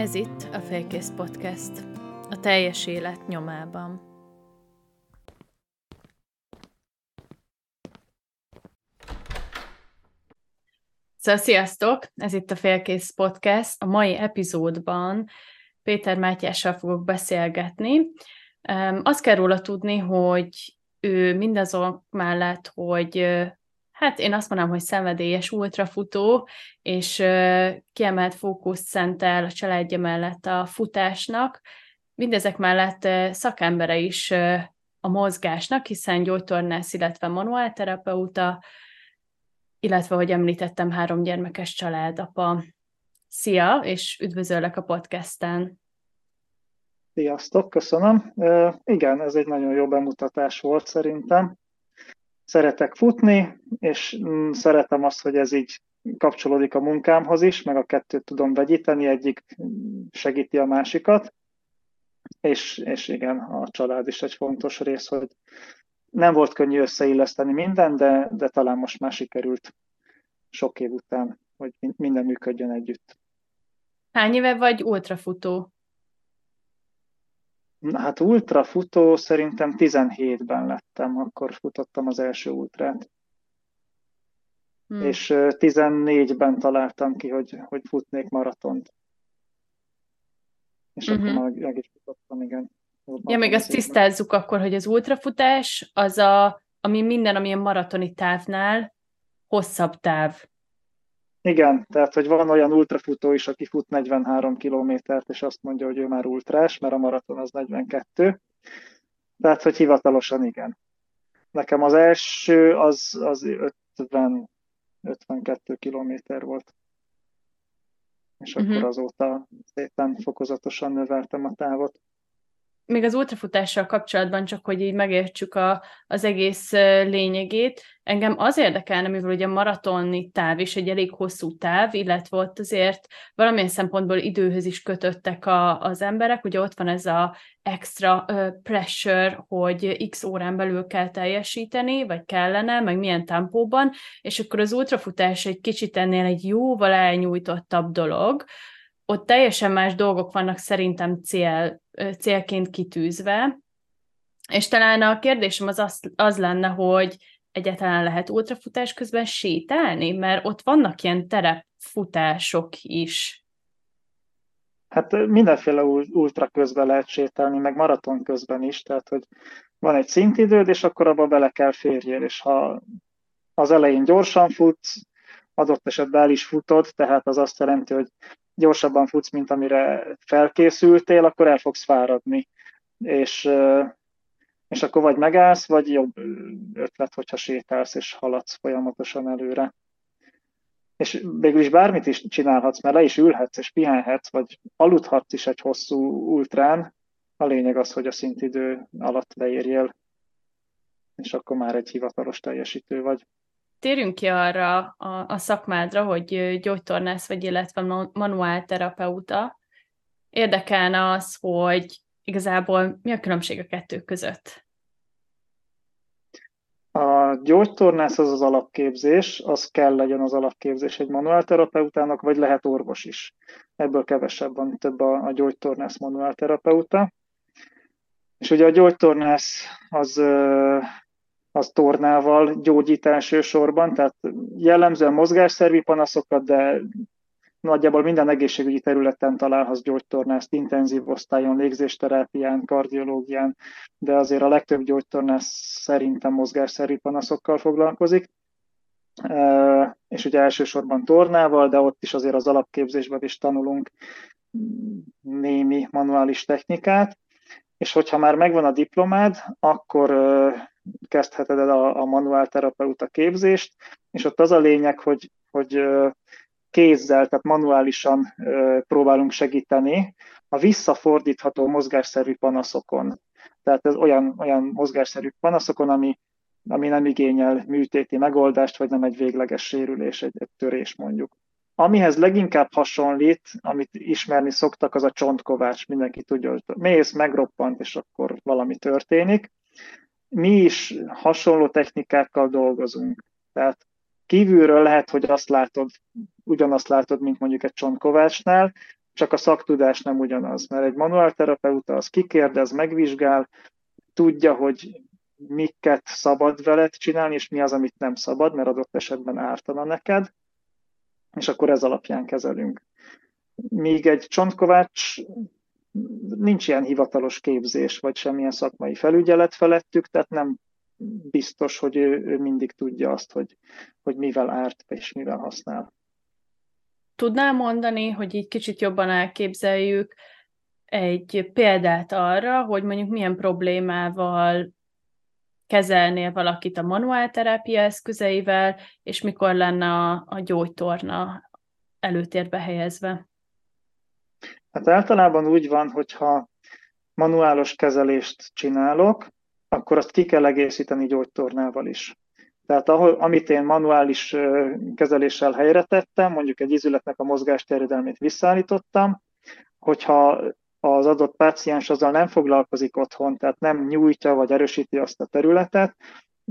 Ez itt a Félkész Podcast, a teljes élet nyomában. Szóval sziasztok! Ez itt a Félkész Podcast. A mai epizódban Péter Mátyással fogok beszélgetni. Azt kell róla tudni, hogy ő mindazok mellett, hogy Hát én azt mondom, hogy szenvedélyes ultrafutó, és kiemelt fókuszt szentel a családja mellett a futásnak. Mindezek mellett szakembere is a mozgásnak, hiszen gyógytornász, illetve manuálterapeuta, illetve, hogy említettem, három gyermekes családapa. Szia, és üdvözöllek a podcasten. Sziasztok, köszönöm. igen, ez egy nagyon jó bemutatás volt szerintem szeretek futni, és mm, szeretem azt, hogy ez így kapcsolódik a munkámhoz is, meg a kettőt tudom vegyíteni, egyik segíti a másikat, és, és igen, a család is egy fontos rész, hogy nem volt könnyű összeilleszteni minden, de, de talán most már sikerült sok év után, hogy minden működjön együtt. Hány éve vagy ultrafutó? Hát ultrafutó szerintem 17-ben lettem, akkor futottam az első ultrát. Hmm. És 14-ben találtam ki, hogy, hogy futnék maratont. És uh-huh. akkor meg, meg is futottam, igen. Ja, még azt tisztázzuk akkor, hogy az ultrafutás az a, ami minden, ami a maratoni távnál hosszabb táv. Igen, tehát hogy van olyan ultrafutó is, aki fut 43 kilométert, és azt mondja, hogy ő már ultrás, mert a maraton az 42. Tehát, hogy hivatalosan igen. Nekem az első az, az 50, 52 kilométer volt. És uh-huh. akkor azóta szépen fokozatosan növeltem a távot még az ultrafutással kapcsolatban, csak hogy így megértsük a, az egész lényegét, engem az érdekelne, mivel ugye a maratoni táv is egy elég hosszú táv, illetve ott azért valamilyen szempontból időhöz is kötöttek a, az emberek, ugye ott van ez a extra pressure, hogy x órán belül kell teljesíteni, vagy kellene, meg milyen tempóban, és akkor az ultrafutás egy kicsit ennél egy jóval elnyújtottabb dolog, ott teljesen más dolgok vannak szerintem cél, célként kitűzve, és talán a kérdésem az, az, az lenne, hogy egyáltalán lehet ultrafutás közben sétálni, mert ott vannak ilyen terepfutások is. Hát mindenféle ultra közben lehet sétálni, meg maraton közben is, tehát hogy van egy szintidőd, és akkor abba bele kell férjél, és ha az elején gyorsan futsz, adott esetben el is futod, tehát az azt jelenti, hogy gyorsabban futsz, mint amire felkészültél, akkor el fogsz fáradni. És, és akkor vagy megállsz, vagy jobb ötlet, hogyha sétálsz és haladsz folyamatosan előre. És végül is bármit is csinálhatsz, mert le is ülhetsz és pihenhetsz, vagy aludhatsz is egy hosszú ultrán. A lényeg az, hogy a szintidő alatt leérjél, és akkor már egy hivatalos teljesítő vagy térjünk ki arra a, a szakmádra, hogy gyógytornász vagy, illetve manuálterapeuta. Érdekelne az, hogy igazából mi a különbség a kettő között? A gyógytornász az az alapképzés, az kell legyen az alapképzés egy manuálterapeutának, vagy lehet orvos is. Ebből kevesebb van, több a, a gyógytornász manuálterapeuta. És ugye a gyógytornász az az tornával gyógyít elsősorban, tehát jellemzően mozgásszervi panaszokat, de nagyjából minden egészségügyi területen találhatsz gyógytornászt, intenzív osztályon, légzésterápián, kardiológián, de azért a legtöbb gyógytornász szerintem mozgásszervi panaszokkal foglalkozik. És ugye elsősorban tornával, de ott is azért az alapképzésben is tanulunk némi manuális technikát, és hogyha már megvan a diplomád, akkor kezdheted el a, a manuál terapeuta képzést, és ott az a lényeg, hogy, hogy kézzel, tehát manuálisan próbálunk segíteni a visszafordítható mozgásszerű panaszokon. Tehát ez olyan, olyan mozgásszerű panaszokon, ami, ami nem igényel műtéti megoldást, vagy nem egy végleges sérülés, egy, egy törés mondjuk. Amihez leginkább hasonlít, amit ismerni szoktak, az a csontkovács. Mindenki tudja, hogy mész, megroppant, és akkor valami történik mi is hasonló technikákkal dolgozunk. Tehát kívülről lehet, hogy azt látod, ugyanazt látod, mint mondjuk egy csontkovácsnál, csak a szaktudás nem ugyanaz, mert egy manuálterapeuta az kikérdez, megvizsgál, tudja, hogy miket szabad veled csinálni, és mi az, amit nem szabad, mert adott esetben ártana neked, és akkor ez alapján kezelünk. Míg egy csontkovács nincs ilyen hivatalos képzés, vagy semmilyen szakmai felügyelet felettük, tehát nem biztos, hogy ő, ő mindig tudja azt, hogy, hogy mivel árt és mivel használ. Tudnál mondani, hogy így kicsit jobban elképzeljük egy példát arra, hogy mondjuk milyen problémával kezelnél valakit a manuálterápia eszközeivel, és mikor lenne a, a gyógytorna előtérbe helyezve? Hát általában úgy van, hogyha manuálos kezelést csinálok, akkor azt ki kell egészíteni gyógytornával is. Tehát ahol, amit én manuális kezeléssel helyre tettem, mondjuk egy izületnek a mozgásterjedelmét visszaállítottam, hogyha az adott páciens azzal nem foglalkozik otthon, tehát nem nyújtja vagy erősíti azt a területet,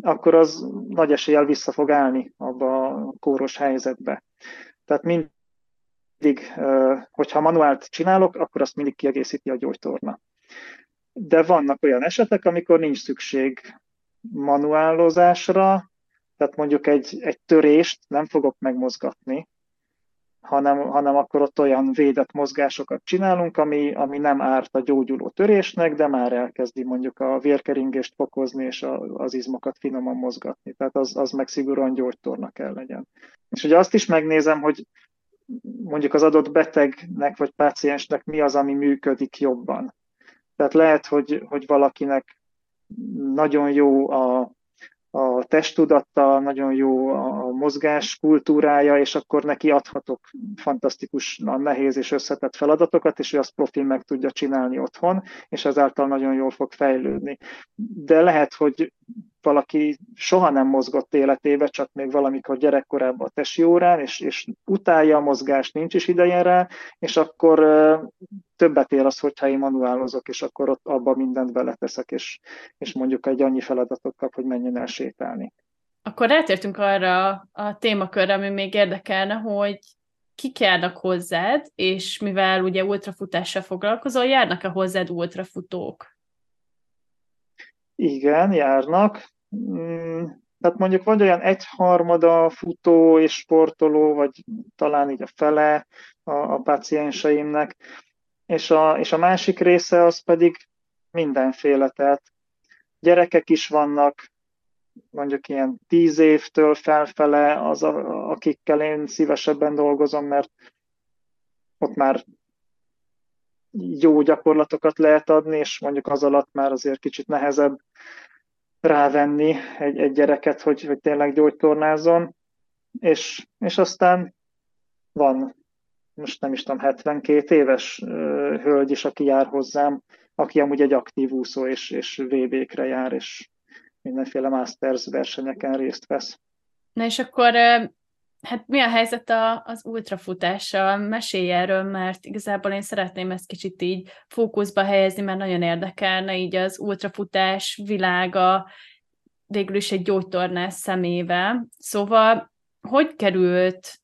akkor az nagy eséllyel vissza fog állni abba a kóros helyzetbe. Tehát mindig, hogyha manuált csinálok, akkor azt mindig kiegészíti a gyógytorna. De vannak olyan esetek, amikor nincs szükség manuálozásra, tehát mondjuk egy, egy törést nem fogok megmozgatni, hanem, hanem akkor ott olyan védett mozgásokat csinálunk, ami, ami nem árt a gyógyuló törésnek, de már elkezdi mondjuk a vérkeringést fokozni, és a, az izmokat finoman mozgatni. Tehát az, az meg szigorúan gyógytorna kell legyen. És ugye azt is megnézem, hogy mondjuk az adott betegnek vagy páciensnek mi az, ami működik jobban. Tehát lehet, hogy, hogy valakinek nagyon jó a a testtudatta, nagyon jó a mozgás kultúrája, és akkor neki adhatok fantasztikusan nehéz és összetett feladatokat, és ő azt profil meg tudja csinálni otthon, és ezáltal nagyon jól fog fejlődni. De lehet, hogy valaki soha nem mozgott életébe, csak még valamikor gyerekkorában a tesi órán, és, és utálja a mozgást, nincs is ideje rá, és akkor többet ér az, hogyha én manuálozok, és akkor ott abba mindent beleteszek, és, és mondjuk egy annyi feladatot kap, hogy menjen el sétálni. Akkor rátértünk arra a témakörre, ami még érdekelne, hogy kik járnak hozzád, és mivel ugye ultrafutással foglalkozol, járnak-e hozzád ultrafutók? Igen, járnak. Mm, tehát mondjuk vagy olyan egyharmada futó és sportoló, vagy talán így a fele a, a pacienseimnek, és a, és a másik része az pedig mindenféle, tehát gyerekek is vannak, mondjuk ilyen tíz évtől felfele az, a, akikkel én szívesebben dolgozom, mert ott már jó gyakorlatokat lehet adni, és mondjuk az alatt már azért kicsit nehezebb rávenni egy, egy gyereket, hogy, hogy tényleg gyógytornázzon, és, és aztán van most nem is tudom, 72 éves hölgy is, aki jár hozzám, aki amúgy egy aktív úszó, és, és VB-kre jár, és mindenféle Masters versenyeken részt vesz. Na és akkor hát mi a helyzet a, az ultrafutással? Mesélj erről, mert igazából én szeretném ezt kicsit így fókuszba helyezni, mert nagyon érdekelne így az ultrafutás világa, végül is egy gyógytornás szemével. Szóval hogy került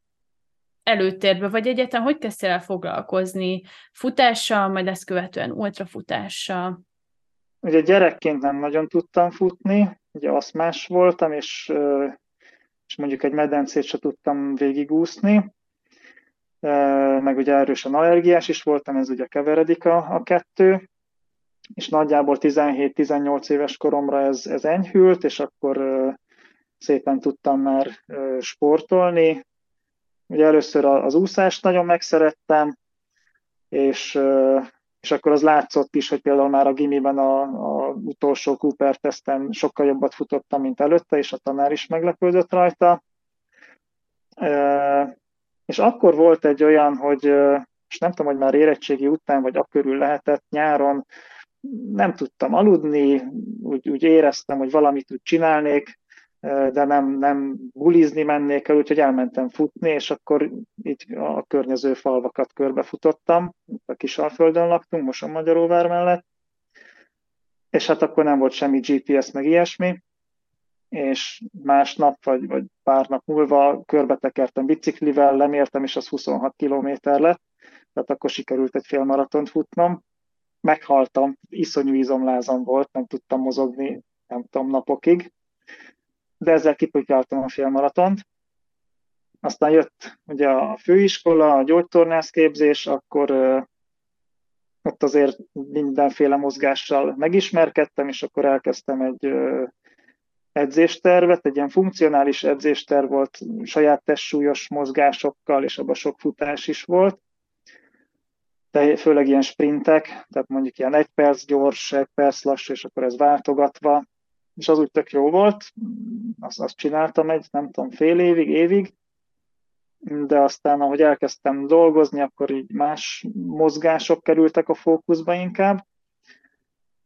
előtérbe, vagy egyetem hogy kezdtél el foglalkozni futással, majd ezt követően ultrafutással? Ugye gyerekként nem nagyon tudtam futni, ugye más voltam, és, és mondjuk egy medencét se tudtam végigúszni, meg ugye erősen allergiás is voltam, ez ugye keveredik a, a kettő, és nagyjából 17-18 éves koromra ez, ez enyhült, és akkor szépen tudtam már sportolni, Ugye először az úszást nagyon megszerettem, és, és akkor az látszott is, hogy például már a gimiben a, a utolsó Cooper teszten sokkal jobbat futottam, mint előtte, és a tanár is meglepődött rajta. És akkor volt egy olyan, hogy, és nem tudom, hogy már érettségi után, vagy akkörül lehetett nyáron, nem tudtam aludni, úgy, úgy éreztem, hogy valamit úgy csinálnék, de nem, nem bulizni mennék el, úgyhogy elmentem futni, és akkor így a környező falvakat körbefutottam, a Kisalföldön laktunk, Moson Magyaróvár mellett, és hát akkor nem volt semmi GPS, meg ilyesmi, és másnap, vagy, vagy pár nap múlva körbetekertem biciklivel, lemértem, és az 26 km lett, tehát akkor sikerült egy félmaratont futnom. Meghaltam, iszonyú izomlázam volt, nem tudtam mozogni, nem tudom, napokig, de ezzel kipukáltam a félmaratont. Aztán jött ugye a főiskola, a gyógytornászképzés, akkor ott azért mindenféle mozgással megismerkedtem, és akkor elkezdtem egy edzéstervet, egy ilyen funkcionális edzésterv volt, saját testsúlyos mozgásokkal, és abban sok futás is volt. De főleg ilyen sprintek, tehát mondjuk ilyen egy perc gyors, egy perc lassú, és akkor ez váltogatva. És az úgy tök jó volt, azt, azt csináltam egy, nem tudom, fél évig, évig, de aztán, ahogy elkezdtem dolgozni, akkor így más mozgások kerültek a fókuszba inkább,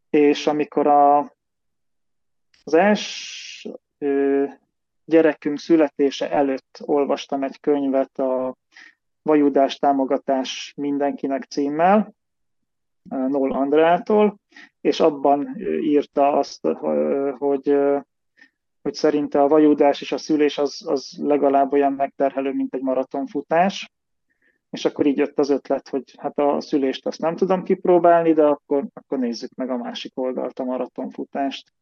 és amikor a, az első gyerekünk születése előtt olvastam egy könyvet a Vajudás támogatás mindenkinek címmel, Noll Andrától, és abban írta azt, hogy hogy szerinte a vajudás és a szülés az, az legalább olyan megterhelő, mint egy maratonfutás. És akkor így jött az ötlet, hogy hát a szülést azt nem tudom kipróbálni, de akkor, akkor nézzük meg a másik oldalt, a maratonfutást.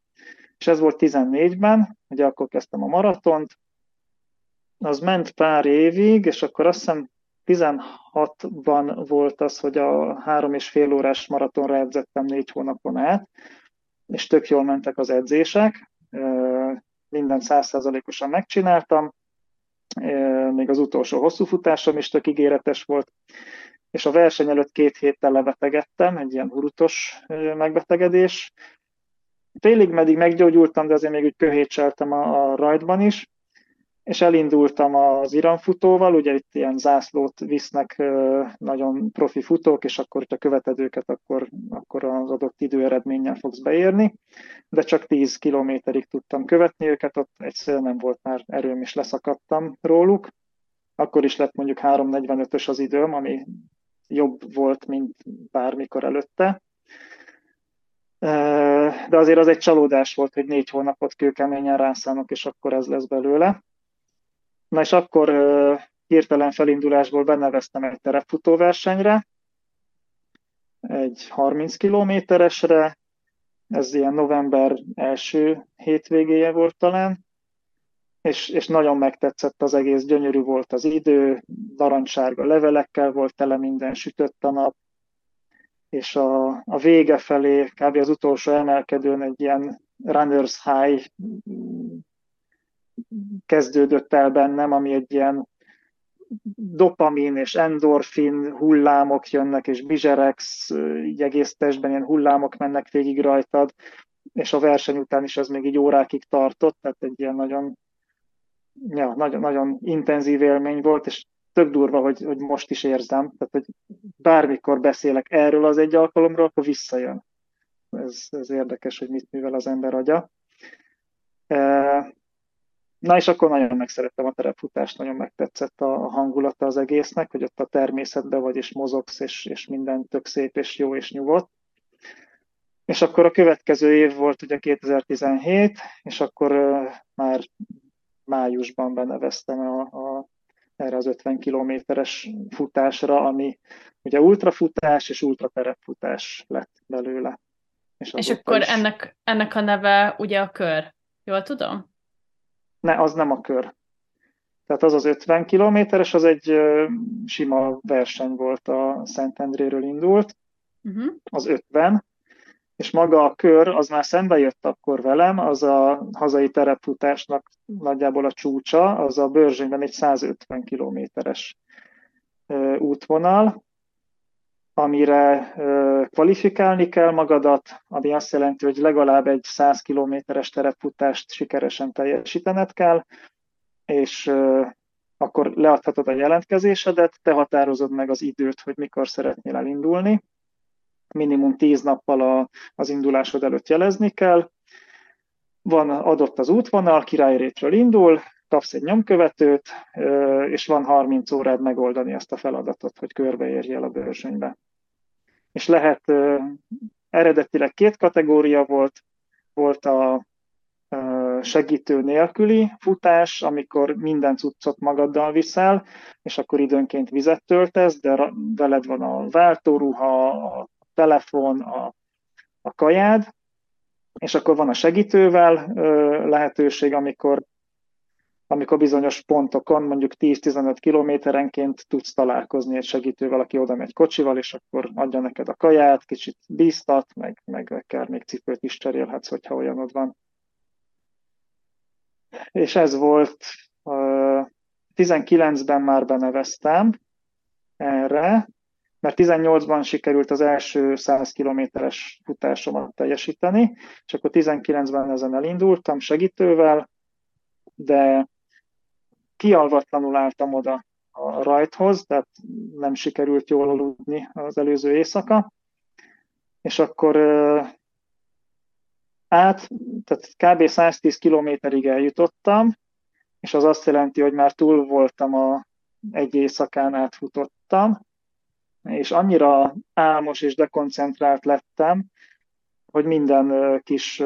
És ez volt 14-ben, ugye akkor kezdtem a maratont, az ment pár évig, és akkor azt hiszem 16-ban volt az, hogy a három és fél órás maratonra edzettem négy hónapon át, és tök jól mentek az edzések, mindent százszázalékosan megcsináltam, még az utolsó hosszú futásom is tök ígéretes volt, és a verseny előtt két héttel lebetegedtem, egy ilyen hurutos megbetegedés. Félig meddig meggyógyultam, de azért még úgy köhétseltem a, a rajtban is, és elindultam az iramfutóval, ugye itt ilyen zászlót visznek nagyon profi futók, és akkor, hogyha követed őket, akkor, akkor az adott időeredménnyel fogsz beérni, de csak 10 kilométerig tudtam követni őket, ott egyszerűen nem volt már erőm, és leszakadtam róluk. Akkor is lett mondjuk 3.45-ös az időm, ami jobb volt, mint bármikor előtte. De azért az egy csalódás volt, hogy négy hónapot kőkeményen rászánok, és akkor ez lesz belőle Na és akkor hirtelen felindulásból beneveztem egy terepfutóversenyre, egy 30 kilométeresre, ez ilyen november első hétvégéje volt talán, és, és nagyon megtetszett az egész, gyönyörű volt az idő, narancsárga levelekkel volt tele minden, sütött a nap, és a, a vége felé, kb. az utolsó emelkedőn egy ilyen runner's high kezdődött el bennem, ami egy ilyen dopamin és endorfin hullámok jönnek, és bizserex, így egész testben ilyen hullámok mennek végig rajtad, és a verseny után is ez még így órákig tartott, tehát egy ilyen nagyon, ja, nagyon, nagyon intenzív élmény volt, és tök durva, hogy, hogy most is érzem, tehát hogy bármikor beszélek erről az egy alkalomról, akkor visszajön. Ez, ez érdekes, hogy mit művel az ember agya. Na és akkor nagyon megszerettem a terepfutást, nagyon megtetszett a hangulata az egésznek, hogy ott a természetben vagy, és mozogsz, és, és minden tök szép, és jó, és nyugodt. És akkor a következő év volt ugye 2017, és akkor uh, már májusban beneveztem a, a, erre az 50 kilométeres futásra, ami ugye ultrafutás és ultraterepfutás lett belőle. És, és akkor is... ennek, ennek a neve ugye a kör, jól tudom? Ne, az nem a kör. Tehát az az 50 kilométeres, az egy sima verseny volt, a Szentendréről indult, uh-huh. az 50, és maga a kör, az már szembe jött akkor velem, az a hazai terepfutásnak nagyjából a csúcsa, az a Börzsönyben egy 150 kilométeres útvonal, amire kvalifikálni kell magadat, ami azt jelenti, hogy legalább egy 100 kilométeres terepfutást sikeresen teljesítened kell, és akkor leadhatod a jelentkezésedet, te határozod meg az időt, hogy mikor szeretnél elindulni. Minimum 10 nappal a, az indulásod előtt jelezni kell. Van adott az útvonal, királyrétről indul, kapsz egy nyomkövetőt, és van 30 órád megoldani ezt a feladatot, hogy körbeérjél a bőrsönybe. És lehet, eredetileg két kategória volt, volt a segítő nélküli futás, amikor minden cuccot magaddal viszel, és akkor időnként vizet töltesz, de veled van a váltóruha, a telefon, a, a kajád, és akkor van a segítővel lehetőség, amikor amikor bizonyos pontokon, mondjuk 10-15 kilométerenként tudsz találkozni egy segítővel, aki oda megy kocsival, és akkor adja neked a kaját, kicsit bíztat, meg, meg akár még cipőt is cserélhetsz, hogyha olyanod van. És ez volt, 19-ben már beneveztem erre, mert 18-ban sikerült az első 100 kilométeres futásomat teljesíteni, és akkor 19-ben ezen elindultam segítővel, de kialvatlanul álltam oda a rajthoz, tehát nem sikerült jól aludni az előző éjszaka, és akkor át, tehát kb. 110 kilométerig eljutottam, és az azt jelenti, hogy már túl voltam a egy éjszakán átfutottam, és annyira álmos és dekoncentrált lettem, hogy minden kis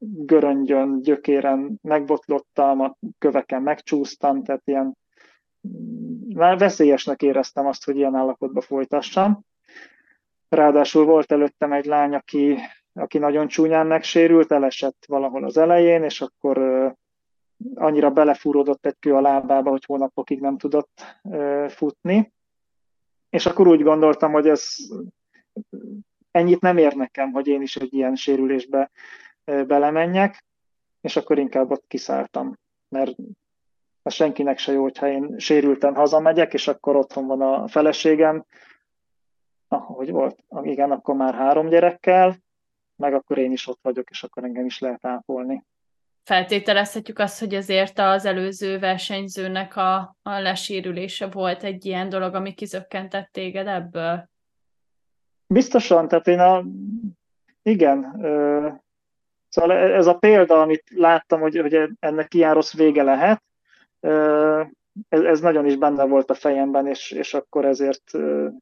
göröngyön, gyökéren megbotlottam, a köveken megcsúsztam, tehát ilyen már veszélyesnek éreztem azt, hogy ilyen állapotba folytassam. Ráadásul volt előttem egy lány, aki, aki nagyon csúnyán megsérült, elesett valahol az elején, és akkor annyira belefúródott egy kő a lábába, hogy hónapokig nem tudott futni. És akkor úgy gondoltam, hogy ez ennyit nem ér nekem, hogy én is egy ilyen sérülésbe belemenjek, és akkor inkább ott kiszálltam, mert az senkinek se jó, hogyha én sérülten hazamegyek, és akkor otthon van a feleségem, ahogy volt, igen, akkor már három gyerekkel, meg akkor én is ott vagyok, és akkor engem is lehet ápolni. Feltételezhetjük azt, hogy azért az előző versenyzőnek a, a lesérülése volt egy ilyen dolog, ami kizökkentett téged ebből? Biztosan, tehát én a, igen, Szóval ez a példa, amit láttam, hogy, hogy ennek ilyen rossz vége lehet, ez, ez nagyon is benne volt a fejemben, és, és akkor ezért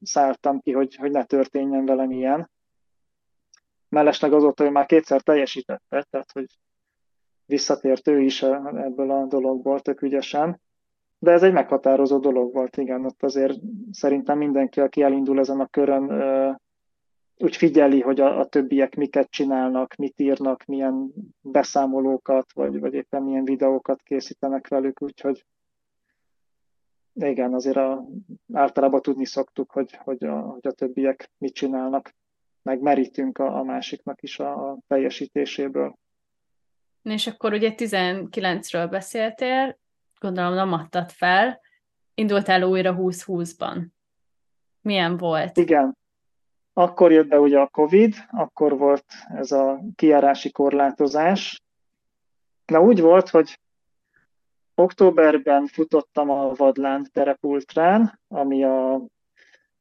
szálltam ki, hogy, hogy ne történjen velem ilyen. Mellesleg azóta, hogy már kétszer teljesítette, tehát hogy visszatért ő is ebből a dologból tök ügyesen. De ez egy meghatározó dolog volt, igen, ott azért szerintem mindenki, aki elindul ezen a körön, úgy figyeli, hogy a, a többiek miket csinálnak, mit írnak, milyen beszámolókat, vagy, vagy éppen milyen videókat készítenek velük, úgyhogy igen, azért a, általában tudni szoktuk, hogy, hogy, a, hogy a többiek mit csinálnak, meg merítünk a, a másiknak is a, a teljesítéséből. És akkor ugye 19-ről beszéltél, gondolom nem adtad fel, indultál újra 20-20-ban. Milyen volt? Igen, akkor jött be ugye a Covid, akkor volt ez a kiárási korlátozás. Na úgy volt, hogy októberben futottam a Vadlán terepultrán, ami a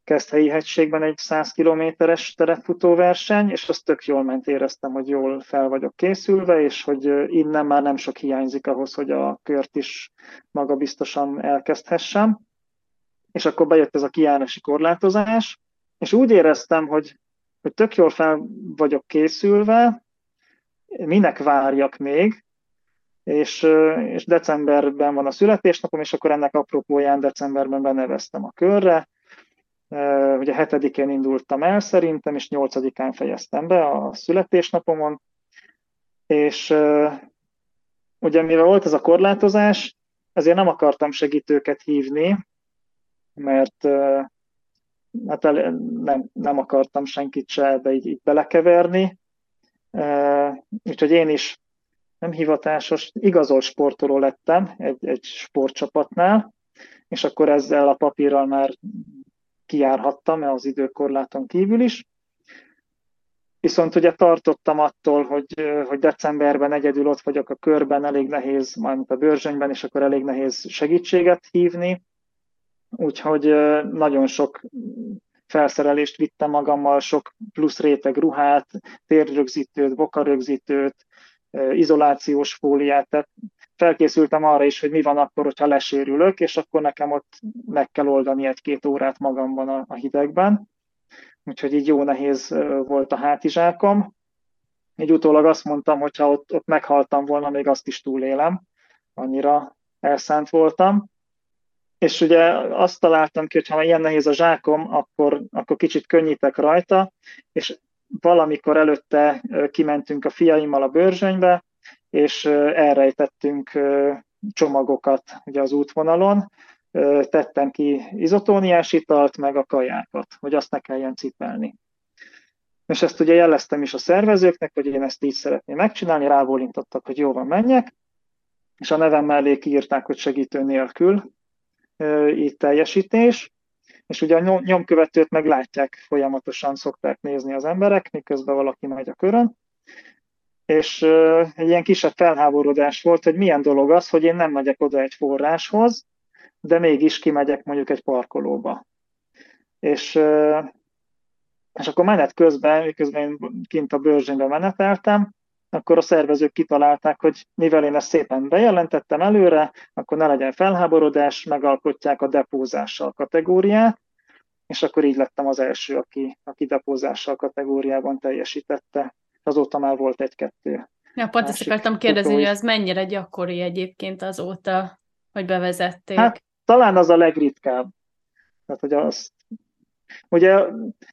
Keszthelyi hegységben egy 100 kilométeres terepfutóverseny, és az tök jól ment, éreztem, hogy jól fel vagyok készülve, és hogy innen már nem sok hiányzik ahhoz, hogy a kört is magabiztosan elkezdhessem. És akkor bejött ez a kiárási korlátozás, és úgy éreztem, hogy, hogy tök jól fel vagyok készülve, minek várjak még, és, és decemberben van a születésnapom, és akkor ennek apropóján decemberben beneveztem a körre. Ugye hetedikén indultam el szerintem, és nyolcadikán fejeztem be a születésnapomon, és ugye mivel volt ez a korlátozás, ezért nem akartam segítőket hívni, mert hát el, nem, nem akartam senkit se ebbe így, így belekeverni, úgyhogy én is nem hivatásos, igazol sportoló lettem egy, egy sportcsapatnál, és akkor ezzel a papírral már kijárhattam az időkorláton kívül is. Viszont ugye tartottam attól, hogy, hogy decemberben egyedül ott vagyok a körben, elég nehéz, majd a bőrzsönyben, és akkor elég nehéz segítséget hívni. Úgyhogy nagyon sok felszerelést vittem magammal, sok plusz réteg ruhát, térrögzítőt, bokarögzítőt, izolációs fóliát, tehát felkészültem arra is, hogy mi van akkor, hogyha lesérülök, és akkor nekem ott meg kell oldani egy-két órát magamban a, hidegben. Úgyhogy így jó nehéz volt a hátizsákom. így utólag azt mondtam, hogy ha ott, ott meghaltam volna, még azt is túlélem, annyira elszánt voltam. És ugye azt találtam ki, hogy ha ilyen nehéz a zsákom, akkor, akkor kicsit könnyítek rajta, és valamikor előtte kimentünk a fiaimmal a bőrzsönybe, és elrejtettünk csomagokat ugye az útvonalon, tettem ki izotóniás italt, meg a kajákat, hogy azt ne kelljen cipelni. És ezt ugye jeleztem is a szervezőknek, hogy én ezt így szeretném megcsinálni, rábólintottak, hogy jó van, menjek, és a nevem mellé kiírták, hogy segítő nélkül így teljesítés, és ugye a nyomkövetőt meg látják, folyamatosan szokták nézni az emberek, miközben valaki megy a körön, és egy ilyen kisebb felháborodás volt, hogy milyen dolog az, hogy én nem megyek oda egy forráshoz, de mégis kimegyek mondjuk egy parkolóba. És, és akkor menet közben, miközben én kint a bőrzsénybe meneteltem, akkor a szervezők kitalálták, hogy mivel én ezt szépen bejelentettem előre, akkor ne legyen felháborodás, megalkotják a depózással kategóriát, és akkor így lettem az első, aki, aki depózással kategóriában teljesítette. Azóta már volt egy-kettő. Ja, pont ezt akartam kérdezni, hogy az mennyire gyakori egyébként azóta, hogy bevezették. Hát talán az a legritkább. Tehát, hogy azt Ugye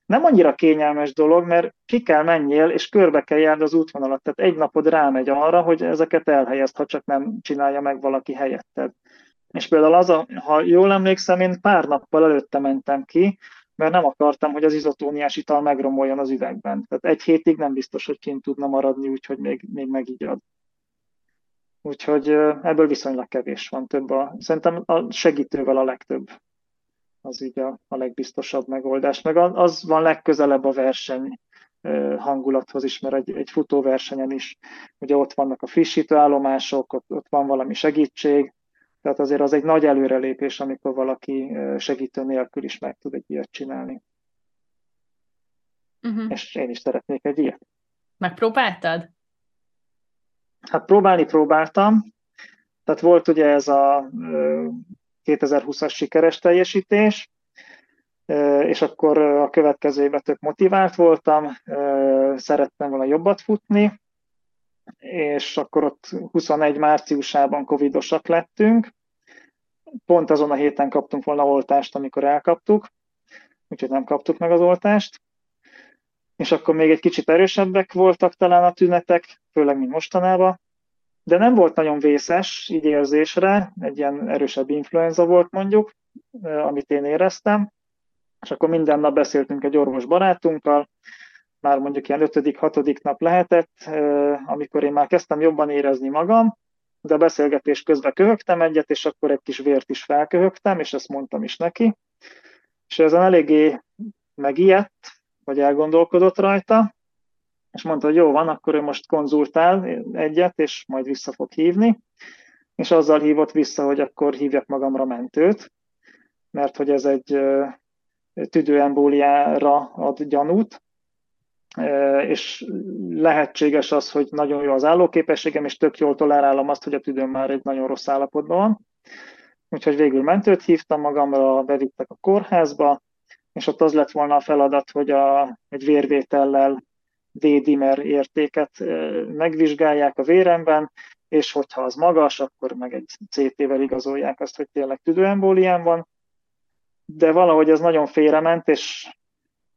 nem annyira kényelmes dolog, mert ki kell menjél, és körbe kell járni az útvonalat. Tehát egy napod rámegy arra, hogy ezeket elhelyezd, ha csak nem csinálja meg valaki helyetted. És például az, a, ha jól emlékszem, én pár nappal előtte mentem ki, mert nem akartam, hogy az izotóniás ital megromoljon az üvegben. Tehát egy hétig nem biztos, hogy kint tudna maradni, úgyhogy még, még megigyad. Úgyhogy ebből viszonylag kevés van több. A, szerintem a segítővel a legtöbb az így a, a legbiztosabb megoldás. Meg az van legközelebb a verseny hangulathoz is, mert egy, egy futóversenyen is ugye ott vannak a frissítőállomások, ott, ott van valami segítség, tehát azért az egy nagy előrelépés, amikor valaki segítő nélkül is meg tud egy ilyet csinálni. Uh-huh. És én is szeretnék egy ilyet. Megpróbáltad? Hát próbálni próbáltam. Tehát volt ugye ez a 2020-as sikeres teljesítés, és akkor a következő évben tök motivált voltam, szerettem volna jobbat futni, és akkor ott 21 márciusában covidosak lettünk, pont azon a héten kaptunk volna oltást, amikor elkaptuk, úgyhogy nem kaptuk meg az oltást, és akkor még egy kicsit erősebbek voltak talán a tünetek, főleg mint mostanában, de nem volt nagyon vészes így érzésre, egy ilyen erősebb influenza volt mondjuk, amit én éreztem, és akkor minden nap beszéltünk egy orvos barátunkkal, már mondjuk ilyen ötödik, hatodik nap lehetett, amikor én már kezdtem jobban érezni magam, de a beszélgetés közben köhögtem egyet, és akkor egy kis vért is felköhögtem, és ezt mondtam is neki. És ezen eléggé megijedt, vagy elgondolkodott rajta, és mondta, hogy jó van, akkor ő most konzultál egyet, és majd vissza fog hívni, és azzal hívott vissza, hogy akkor hívjak magamra mentőt, mert hogy ez egy tüdőembóliára ad gyanút, és lehetséges az, hogy nagyon jó az állóképességem, és tök jól tolerálom azt, hogy a tüdőm már egy nagyon rossz állapotban van. Úgyhogy végül mentőt hívtam magamra, bevittek a kórházba, és ott az lett volna a feladat, hogy a, egy vérvétellel D-dimer értéket megvizsgálják a véremben, és hogyha az magas, akkor meg egy CT-vel igazolják azt, hogy tényleg tüdőembóliám van. De valahogy ez nagyon félrement, és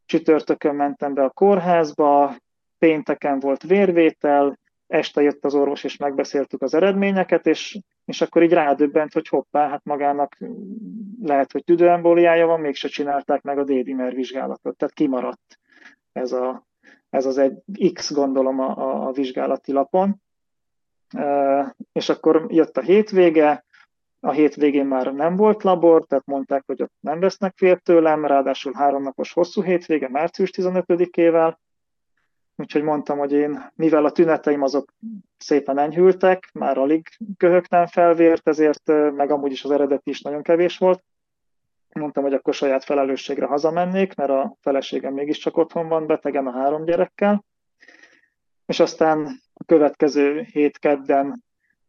csütörtökön mentem be a kórházba, pénteken volt vérvétel, este jött az orvos, és megbeszéltük az eredményeket, és, és akkor így rádöbbent, hogy hoppá, hát magának lehet, hogy tüdőembóliája van, mégse csinálták meg a D-dimer vizsgálatot, tehát kimaradt ez a, ez az egy X gondolom a, a vizsgálati lapon. És akkor jött a hétvége, a hétvégén már nem volt labor, tehát mondták, hogy ott nem vesznek fél tőlem, ráadásul háromnapos hosszú hétvége, március 15-ével, úgyhogy mondtam, hogy én, mivel a tüneteim azok szépen enyhültek, már alig köhögtem felvért, ezért meg amúgy is az eredeti is nagyon kevés volt, mondtam, hogy akkor saját felelősségre hazamennék, mert a feleségem mégiscsak otthon van betegen a három gyerekkel. És aztán a következő hét kedden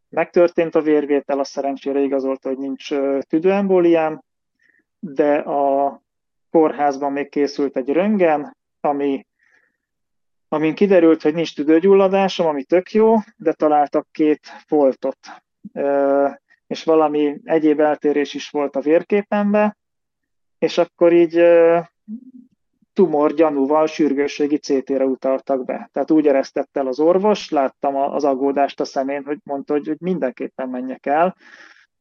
megtörtént a vérvétel, a szerencsére igazolta, hogy nincs tüdőembóliám, de a kórházban még készült egy röngen, ami amin kiderült, hogy nincs tüdőgyulladásom, ami tök jó, de találtak két foltot, és valami egyéb eltérés is volt a vérképembe, és akkor így tumor gyanúval sürgősségi CT-re utaltak be. Tehát úgy eresztett el az orvos, láttam az aggódást a szemén, hogy mondta, hogy, hogy mindenképpen menjek el,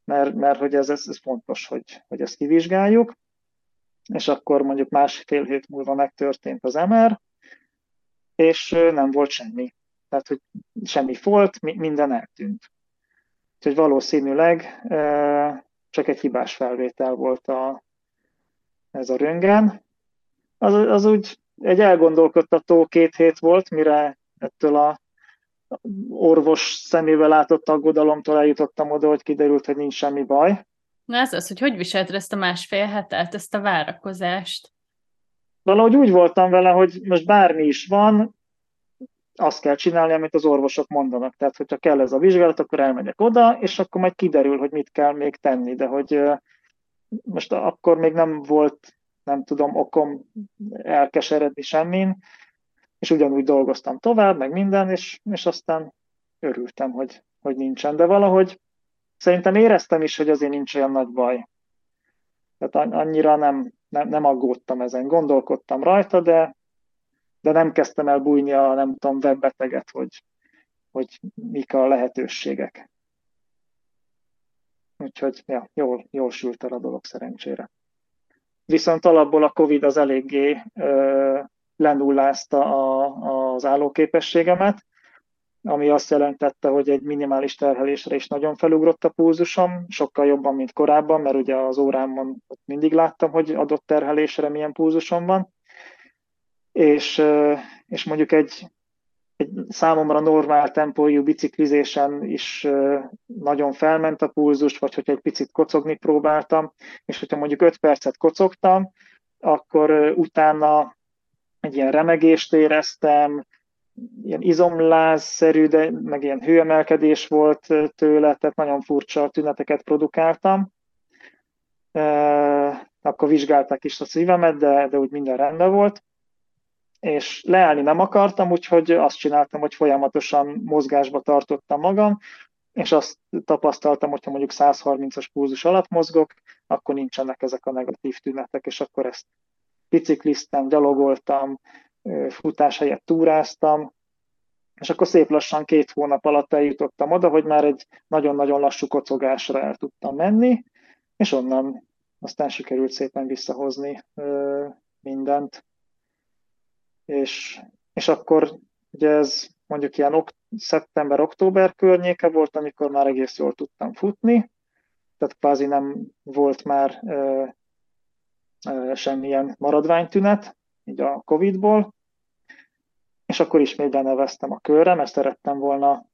mert, mert hogy ez, ez, ez fontos, hogy, hogy ezt kivizsgáljuk. És akkor mondjuk másfél hét múlva megtörtént az MR, és nem volt semmi. Tehát, hogy semmi volt, minden eltűnt. Úgyhogy valószínűleg csak egy hibás felvétel volt a, ez a röngen. Az, az úgy egy elgondolkodtató két hét volt, mire ettől a orvos szemével látott aggodalomtól eljutottam oda, hogy kiderült, hogy nincs semmi baj. Na ez az, hogy hogy viselted ezt a másfél hetet, ezt a várakozást? Valahogy úgy voltam vele, hogy most bármi is van, azt kell csinálni, amit az orvosok mondanak. Tehát, hogyha kell ez a vizsgálat, akkor elmegyek oda, és akkor majd kiderül, hogy mit kell még tenni. De hogy most akkor még nem volt, nem tudom, okom elkeseredni semmin, és ugyanúgy dolgoztam tovább, meg minden, és, és aztán örültem, hogy, hogy nincsen. De valahogy szerintem éreztem is, hogy azért nincs olyan nagy baj. Tehát annyira nem, nem, nem aggódtam ezen, gondolkodtam rajta, de de nem kezdtem el bújni a, nem tudom, webbeteget, hogy, hogy mik a lehetőségek. Úgyhogy ja, jól, jól sült el a dolog szerencsére. Viszont alapból a Covid az eléggé ö, lenullázta a, az állóképességemet, ami azt jelentette, hogy egy minimális terhelésre is nagyon felugrott a pulzusom, sokkal jobban, mint korábban, mert ugye az órámon mindig láttam, hogy adott terhelésre milyen pulzusom van, és, és mondjuk egy, egy számomra normál tempójú biciklizésen is nagyon felment a pulzus, vagy hogyha egy picit kocogni próbáltam, és hogyha mondjuk 5 percet kocogtam, akkor utána egy ilyen remegést éreztem, ilyen izomlázszerű, de meg ilyen hőemelkedés volt tőle, tehát nagyon furcsa tüneteket produkáltam. Akkor vizsgálták is a szívemet, de, de úgy minden rendben volt és leállni nem akartam, úgyhogy azt csináltam, hogy folyamatosan mozgásba tartottam magam, és azt tapasztaltam, hogyha mondjuk 130-as pulzus alatt mozgok, akkor nincsenek ezek a negatív tünetek, és akkor ezt bicikliztem, gyalogoltam, futás helyett túráztam, és akkor szép lassan két hónap alatt eljutottam oda, hogy már egy nagyon-nagyon lassú kocogásra el tudtam menni, és onnan aztán sikerült szépen visszahozni mindent és, és akkor ugye ez mondjuk ilyen ok, szeptember-október környéke volt, amikor már egész jól tudtam futni, tehát kvázi nem volt már ö, ö, semmilyen maradványtünet, így a Covid-ból, és akkor ismét beneveztem a körre, mert szerettem volna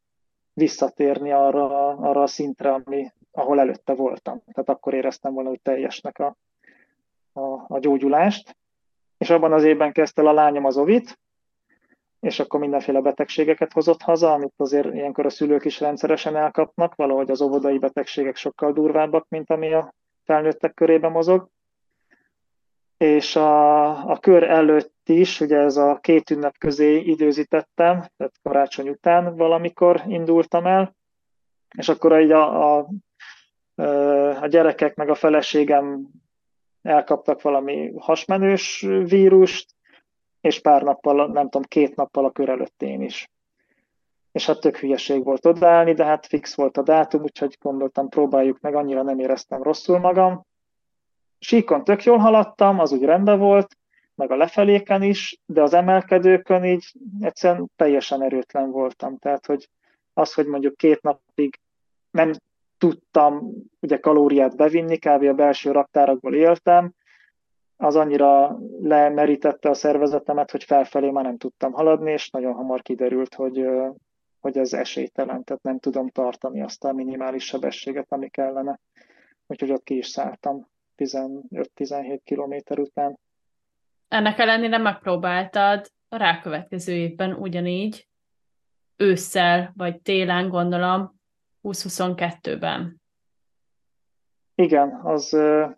visszatérni arra, arra a szintre, ami, ahol előtte voltam. Tehát akkor éreztem volna, hogy teljesnek a, a, a gyógyulást és abban az évben kezdte el a lányom az ovit, és akkor mindenféle betegségeket hozott haza, amit azért ilyenkor a szülők is rendszeresen elkapnak, valahogy az óvodai betegségek sokkal durvábbak, mint ami a felnőttek körében mozog. És a, a kör előtt is, ugye ez a két ünnep közé időzítettem, tehát karácsony után valamikor indultam el, és akkor így a, a, a gyerekek meg a feleségem elkaptak valami hasmenős vírust, és pár nappal, nem tudom, két nappal a kör előtt én is. És hát tök hülyeség volt odaállni, de hát fix volt a dátum, úgyhogy gondoltam, próbáljuk meg, annyira nem éreztem rosszul magam. Síkon tök jól haladtam, az úgy rendben volt, meg a lefeléken is, de az emelkedőkön így egyszerűen teljesen erőtlen voltam. Tehát, hogy az, hogy mondjuk két napig nem tudtam ugye kalóriát bevinni, kb. a belső raktárakból éltem, az annyira lemerítette a szervezetemet, hogy felfelé már nem tudtam haladni, és nagyon hamar kiderült, hogy, hogy ez esélytelen, tehát nem tudom tartani azt a minimális sebességet, ami kellene. Úgyhogy ott ki is szálltam 15-17 kilométer után. Ennek ellenére megpróbáltad a rákövetkező évben ugyanígy, ősszel vagy télen gondolom, 2022-ben. Igen, az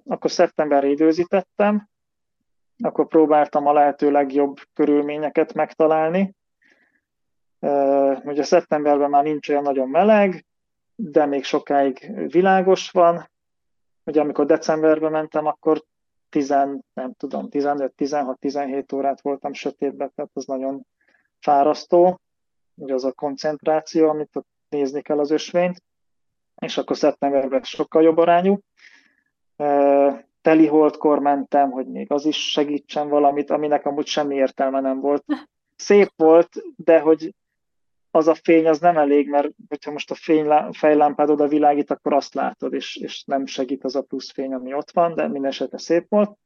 akkor szeptemberre időzítettem, akkor próbáltam a lehető legjobb körülményeket megtalálni, Ugye szeptemberben már nincs olyan nagyon meleg, de még sokáig világos van. Ugye amikor decemberben mentem, akkor 10, nem tudom, 15, 16, 17 órát voltam sötétben, tehát az nagyon fárasztó. Ugye az a koncentráció, amit ott nézni kell az ösvényt, és akkor szeptemberben sokkal jobb arányú. Teli holdkor mentem, hogy még az is segítsen valamit, aminek amúgy semmi értelme nem volt. Szép volt, de hogy az a fény az nem elég, mert hogyha most a fény, fejlámpád oda világít, akkor azt látod, és, és nem segít az a plusz fény, ami ott van, de minden esetre szép volt.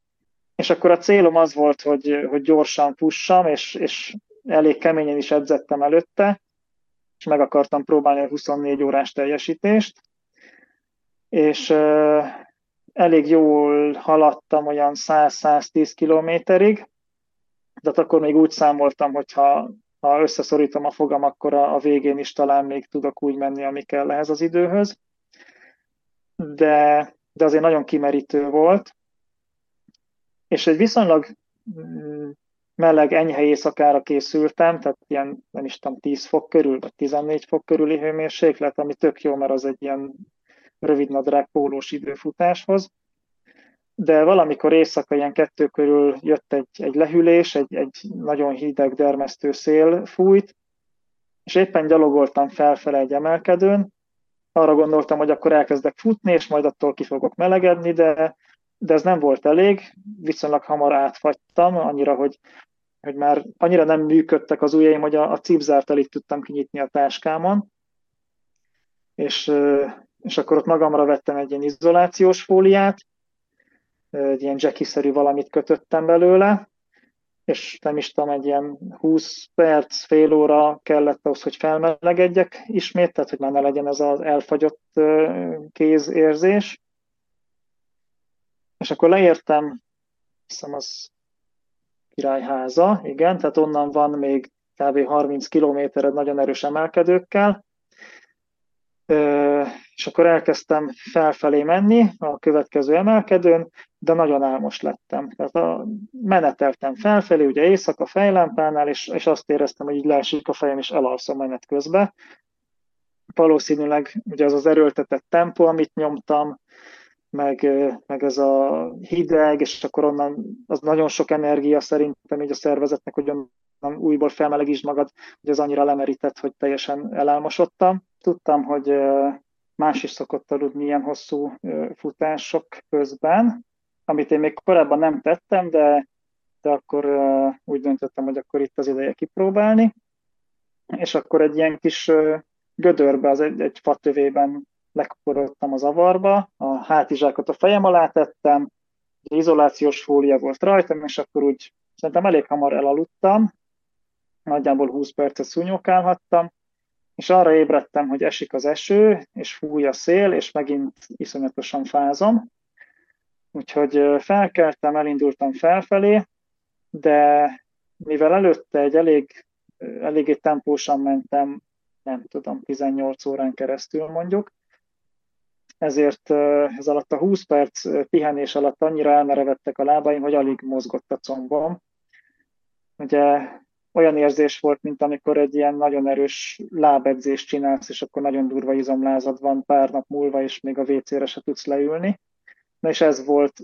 És akkor a célom az volt, hogy, hogy gyorsan fussam, és, és elég keményen is edzettem előtte, és meg akartam próbálni a 24 órás teljesítést, és elég jól haladtam olyan 100-110 kilométerig, de akkor még úgy számoltam, hogy ha, ha összeszorítom a fogam, akkor a, a végén is talán még tudok úgy menni, ami kell ehhez az időhöz. De, de azért nagyon kimerítő volt, és egy viszonylag mm, meleg, enyhe éjszakára készültem, tehát ilyen, nem is tudom, 10 fok körül, vagy 14 fok körüli hőmérséklet, ami tök jó, mert az egy ilyen rövidnadrág pólós időfutáshoz. De valamikor éjszaka ilyen kettő körül jött egy, egy lehűlés, egy, egy nagyon hideg, dermesztő szél fújt, és éppen gyalogoltam felfele egy emelkedőn, arra gondoltam, hogy akkor elkezdek futni, és majd attól ki fogok melegedni, de de ez nem volt elég, viszonylag hamar átfagytam, annyira, hogy, hogy már annyira nem működtek az ujjaim, hogy a, a cipzárt alig tudtam kinyitni a táskámon, és, és akkor ott magamra vettem egy ilyen izolációs fóliát, egy ilyen jackie valamit kötöttem belőle, és nem is tudom, egy ilyen 20 perc, fél óra kellett ahhoz, hogy felmelegedjek ismét, tehát hogy már ne legyen ez az elfagyott kézérzés. És akkor leértem, hiszem az királyháza, igen, tehát onnan van még kb. 30 kilométered nagyon erős emelkedőkkel, és akkor elkezdtem felfelé menni a következő emelkedőn, de nagyon álmos lettem. Tehát a, meneteltem felfelé, ugye éjszaka fejlámpánál, és, és azt éreztem, hogy így leesik a fejem, és elalszom menet közben. Valószínűleg ugye az az erőltetett tempó, amit nyomtam, meg, meg ez a hideg, és akkor onnan az nagyon sok energia szerintem így a szervezetnek, hogy onnan újból felmelegítsd magad, hogy az annyira lemerített, hogy teljesen elálmosodtam. Tudtam, hogy más is szokott aludni ilyen hosszú futások közben, amit én még korábban nem tettem, de, de akkor úgy döntöttem, hogy akkor itt az ideje kipróbálni. És akkor egy ilyen kis gödörbe, az egy, egy fatövében lekaporodtam az avarba, a hátizsákot a fejem alá tettem, izolációs fólia volt rajtam, és akkor úgy szerintem elég hamar elaludtam, nagyjából 20 percet szúnyogálhattam, és arra ébredtem, hogy esik az eső, és fúj a szél, és megint iszonyatosan fázom. Úgyhogy felkeltem, elindultam felfelé, de mivel előtte egy elég, eléggé tempósan mentem, nem tudom, 18 órán keresztül mondjuk, ezért ez alatt a 20 perc pihenés alatt annyira elmerevettek a lábaim, hogy alig mozgott a combom. Ugye olyan érzés volt, mint amikor egy ilyen nagyon erős lábedzést csinálsz, és akkor nagyon durva izomlázad van pár nap múlva, és még a WC-re se tudsz leülni. Na és ez volt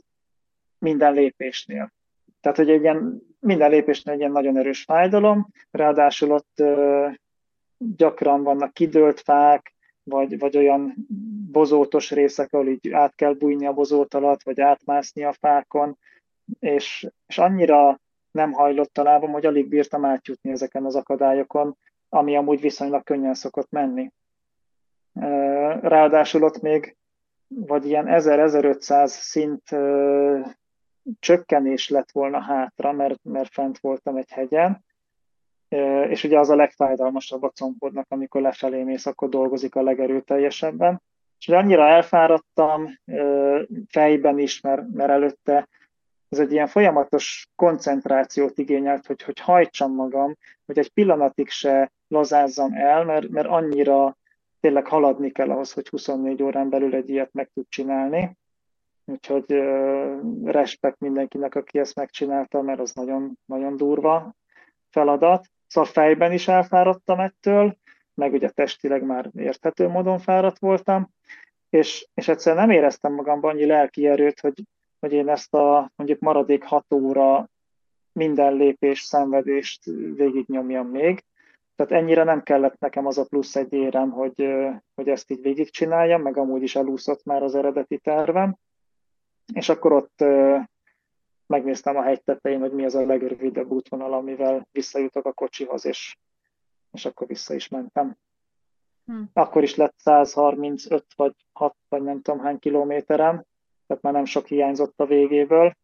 minden lépésnél. Tehát, hogy egy ilyen, minden lépésnél egy ilyen nagyon erős fájdalom, ráadásul ott ö, gyakran vannak kidőlt fák, vagy, vagy olyan bozótos részek, ahol így át kell bújni a bozót alatt, vagy átmászni a fákon, és, és annyira nem hajlott a lábam, hogy alig bírtam átjutni ezeken az akadályokon, ami amúgy viszonylag könnyen szokott menni. Ráadásul ott még vagy ilyen 1000-1500 szint csökkenés lett volna hátra, mert, mert fent voltam egy hegyen, és ugye az a legfájdalmasabb a combodnak, amikor lefelé mész, akkor dolgozik a legerőteljesebben. És annyira elfáradtam fejben is, mert, mert előtte ez egy ilyen folyamatos koncentrációt igényelt, hogy, hogy hajtsam magam, hogy egy pillanatig se lazázzam el, mert, mert annyira tényleg haladni kell ahhoz, hogy 24 órán belül egy ilyet meg tud csinálni. Úgyhogy respekt mindenkinek, aki ezt megcsinálta, mert az nagyon, nagyon durva feladat szóval fejben is elfáradtam ettől, meg ugye testileg már érthető módon fáradt voltam, és, és egyszerűen nem éreztem magamban annyi lelki erőt, hogy, hogy én ezt a mondjuk maradék hat óra minden lépés szenvedést végignyomjam még. Tehát ennyire nem kellett nekem az a plusz egy érem, hogy, hogy ezt így végigcsináljam, meg amúgy is elúszott már az eredeti tervem. És akkor ott megnéztem a hegy tetején, hogy mi az a legrövidebb útvonal, amivel visszajutok a kocsihoz, és, és akkor vissza is mentem. Hm. Akkor is lett 135 vagy 6 vagy nem tudom hány kilométerem, tehát már nem sok hiányzott a végéből,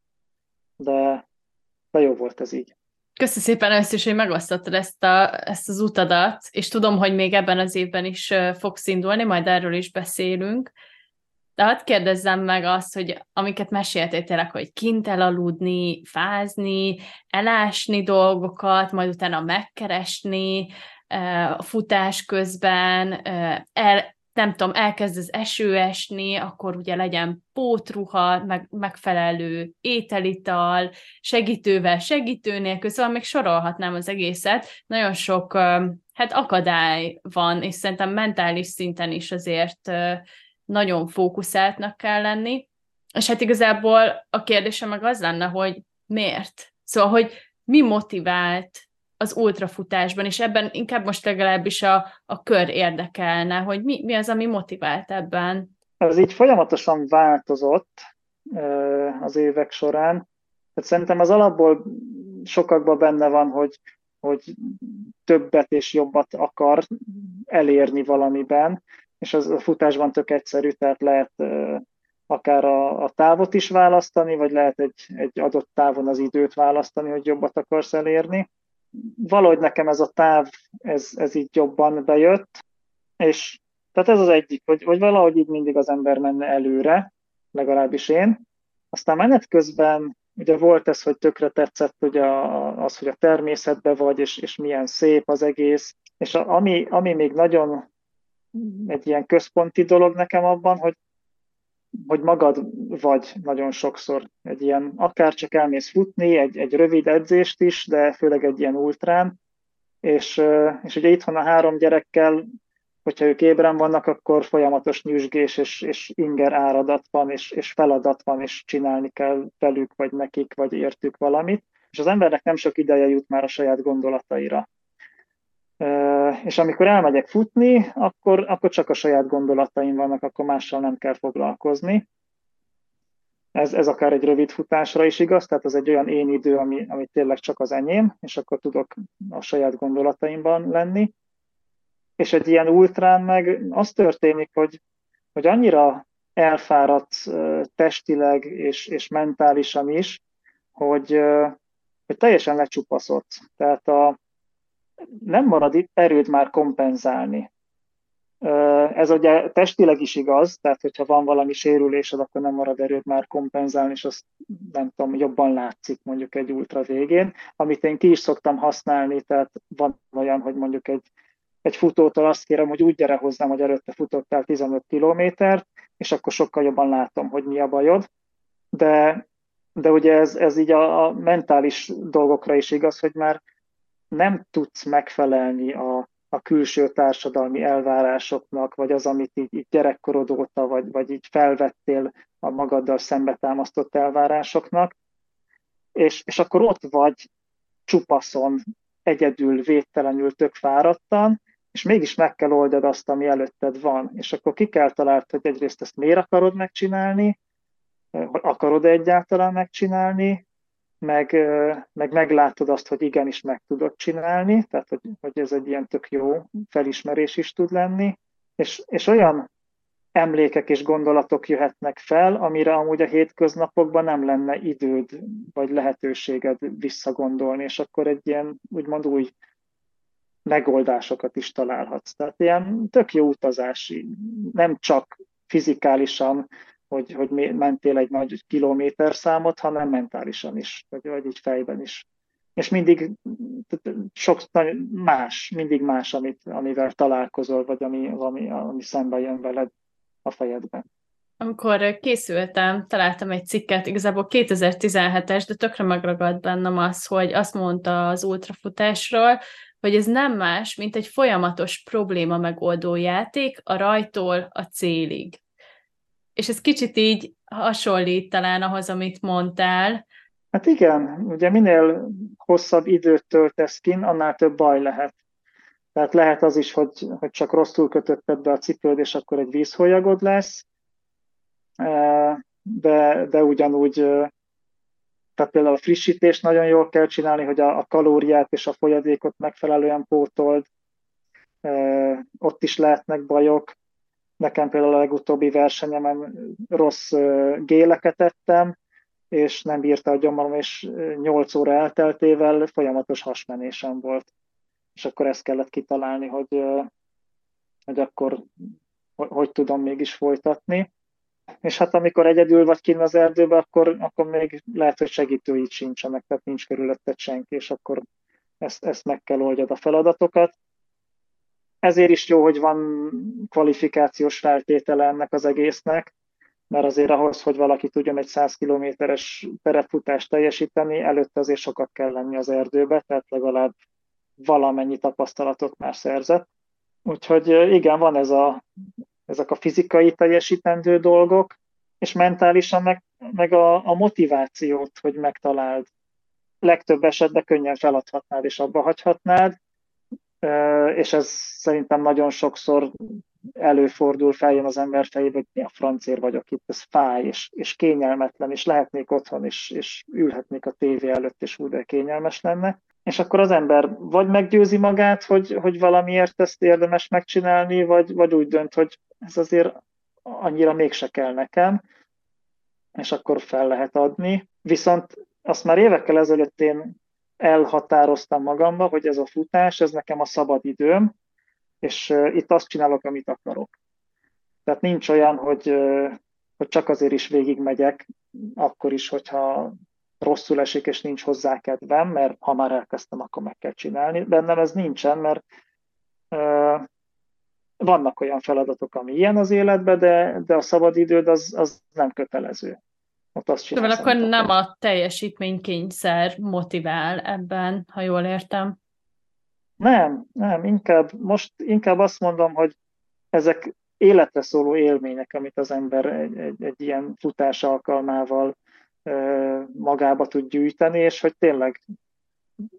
de, de jó volt ez így. Köszi szépen ezt is, hogy megosztottad ezt, a, ezt az utadat, és tudom, hogy még ebben az évben is fogsz indulni, majd erről is beszélünk. De hadd kérdezzem meg azt, hogy amiket meséltél tényleg, hogy kint elaludni, fázni, elásni dolgokat, majd utána megkeresni, a futás közben, el, nem tudom, elkezd az eső esni, akkor ugye legyen pótruha, meg, megfelelő ételital, segítővel, segítő nélkül, szóval még sorolhatnám az egészet. Nagyon sok hát akadály van, és szerintem mentális szinten is azért nagyon fókuszáltnak kell lenni. És hát igazából a kérdése meg az lenne, hogy miért? Szóval, hogy mi motivált az ultrafutásban, és ebben inkább most legalábbis a, a kör érdekelne, hogy mi, mi az, ami motivált ebben? Ez így folyamatosan változott az évek során. Tehát szerintem az alapból sokakban benne van, hogy, hogy többet és jobbat akar elérni valamiben, és az a futásban tök egyszerű, tehát lehet akár a, a távot is választani, vagy lehet egy, egy adott távon az időt választani, hogy jobbat akarsz elérni valahogy nekem ez a táv, ez, ez így jobban bejött, és tehát ez az egyik, hogy, hogy valahogy így mindig az ember menne előre, legalábbis én. Aztán menet közben ugye volt ez, hogy tökre tetszett ugye az, hogy a természetbe vagy, és, és milyen szép az egész, és a, ami, ami még nagyon egy ilyen központi dolog nekem abban, hogy hogy magad vagy nagyon sokszor egy ilyen, akár csak elmész futni, egy, egy rövid edzést is, de főleg egy ilyen ultrán, és, és ugye itthon a három gyerekkel, hogyha ők ébren vannak, akkor folyamatos nyüzsgés és, és inger áradat van, és, és feladat van, és csinálni kell velük, vagy nekik, vagy értük valamit, és az embernek nem sok ideje jut már a saját gondolataira és amikor elmegyek futni, akkor, akkor csak a saját gondolataim vannak, akkor mással nem kell foglalkozni. Ez, ez akár egy rövid futásra is igaz, tehát az egy olyan én idő, ami, ami tényleg csak az enyém, és akkor tudok a saját gondolataimban lenni. És egy ilyen ultrán meg az történik, hogy, hogy annyira elfáradsz testileg és, és mentálisan is, hogy, hogy teljesen lecsupaszodsz. Tehát a, nem marad itt erőd már kompenzálni. Ez ugye testileg is igaz, tehát hogyha van valami sérülésed, akkor nem marad erőd már kompenzálni, és azt nem tudom, jobban látszik mondjuk egy ultra végén, amit én ki is szoktam használni, tehát van olyan, hogy mondjuk egy, egy futótól azt kérem, hogy úgy gyere hozzám, hogy előtte futottál 15 kilométert, és akkor sokkal jobban látom, hogy mi a bajod. De, de ugye ez, ez így a, a mentális dolgokra is igaz, hogy már nem tudsz megfelelni a, a külső társadalmi elvárásoknak, vagy az, amit így, így gyerekkorod óta, vagy, vagy így felvettél a magaddal szembe támasztott elvárásoknak, és, és akkor ott vagy csupaszon, egyedül, védtelenül, tök fáradtan, és mégis meg kell oldod azt, ami előtted van. És akkor ki kell talált, hogy egyrészt ezt miért akarod megcsinálni, akarod -e egyáltalán megcsinálni, meg, meg meglátod azt, hogy igenis meg tudod csinálni, tehát hogy, hogy ez egy ilyen tök jó felismerés is tud lenni, és, és olyan emlékek és gondolatok jöhetnek fel, amire amúgy a hétköznapokban nem lenne időd vagy lehetőséged visszagondolni, és akkor egy ilyen úgymond új megoldásokat is találhatsz. Tehát ilyen tök jó utazási, nem csak fizikálisan hogy, hogy mentél egy nagy kilométerszámot, hanem mentálisan is, vagy, vagy így fejben is. És mindig sok más, mindig más, amit, amivel találkozol, vagy ami, ami, ami szembe jön veled a fejedben. Amikor készültem, találtam egy cikket, igazából 2017-es, de tökre megragadt bennem az, hogy azt mondta az ultrafutásról, hogy ez nem más, mint egy folyamatos probléma megoldó játék a rajtól a célig. És ez kicsit így hasonlít talán ahhoz, amit mondtál. Hát igen, ugye minél hosszabb időt töltesz kin, annál több baj lehet. Tehát lehet az is, hogy, hogy csak rosszul kötötted be a cipőd, és akkor egy vízholyagod lesz, de, de ugyanúgy, tehát például a frissítést nagyon jól kell csinálni, hogy a, a kalóriát és a folyadékot megfelelően pótold, ott is lehetnek bajok. Nekem például a legutóbbi versenyemen rossz géleket ettem, és nem bírta a gyomrom, és 8 óra elteltével folyamatos hasmenésem volt. És akkor ezt kellett kitalálni, hogy, hogy akkor hogy, tudom mégis folytatni. És hát amikor egyedül vagy kint az erdőbe, akkor, akkor még lehet, hogy segítőid sincsenek, tehát nincs körülötted senki, és akkor ezt, ezt meg kell oldjad a feladatokat. Ezért is jó, hogy van kvalifikációs feltétele ennek az egésznek, mert azért ahhoz, hogy valaki tudjon egy 100 kilométeres terefutást teljesíteni, előtte azért sokat kell lenni az erdőbe, tehát legalább valamennyi tapasztalatot már szerzett. Úgyhogy igen, van ez a, ezek a fizikai teljesítendő dolgok, és mentálisan meg, meg a, a motivációt, hogy megtaláld. Legtöbb esetben könnyen feladhatnád és abba hagyhatnád, és ez szerintem nagyon sokszor előfordul, feljön az ember fejébe, hogy mi a francér vagyok itt, ez fáj, és, és kényelmetlen, és lehetnék otthon, és, és ülhetnék a tévé előtt, és úgy, kényelmes lenne. És akkor az ember vagy meggyőzi magát, hogy, hogy valamiért ezt érdemes megcsinálni, vagy, vagy úgy dönt, hogy ez azért annyira mégse kell nekem, és akkor fel lehet adni. Viszont azt már évekkel ezelőtt én elhatároztam magamba, hogy ez a futás, ez nekem a szabad időm, és itt azt csinálok, amit akarok. Tehát nincs olyan, hogy, hogy csak azért is végigmegyek, akkor is, hogyha rosszul esik, és nincs hozzá kedvem, mert ha már elkezdtem, akkor meg kell csinálni. Bennem ez nincsen, mert vannak olyan feladatok, ami ilyen az életben, de, de a szabadidőd az, az nem kötelező. Ott azt csinálsz, akkor nem a teljesítménykényszer motivál ebben, ha jól értem. Nem, nem, inkább, most inkább azt mondom, hogy ezek életre szóló élmények, amit az ember egy, egy, egy ilyen futás alkalmával magába tud gyűjteni, és hogy tényleg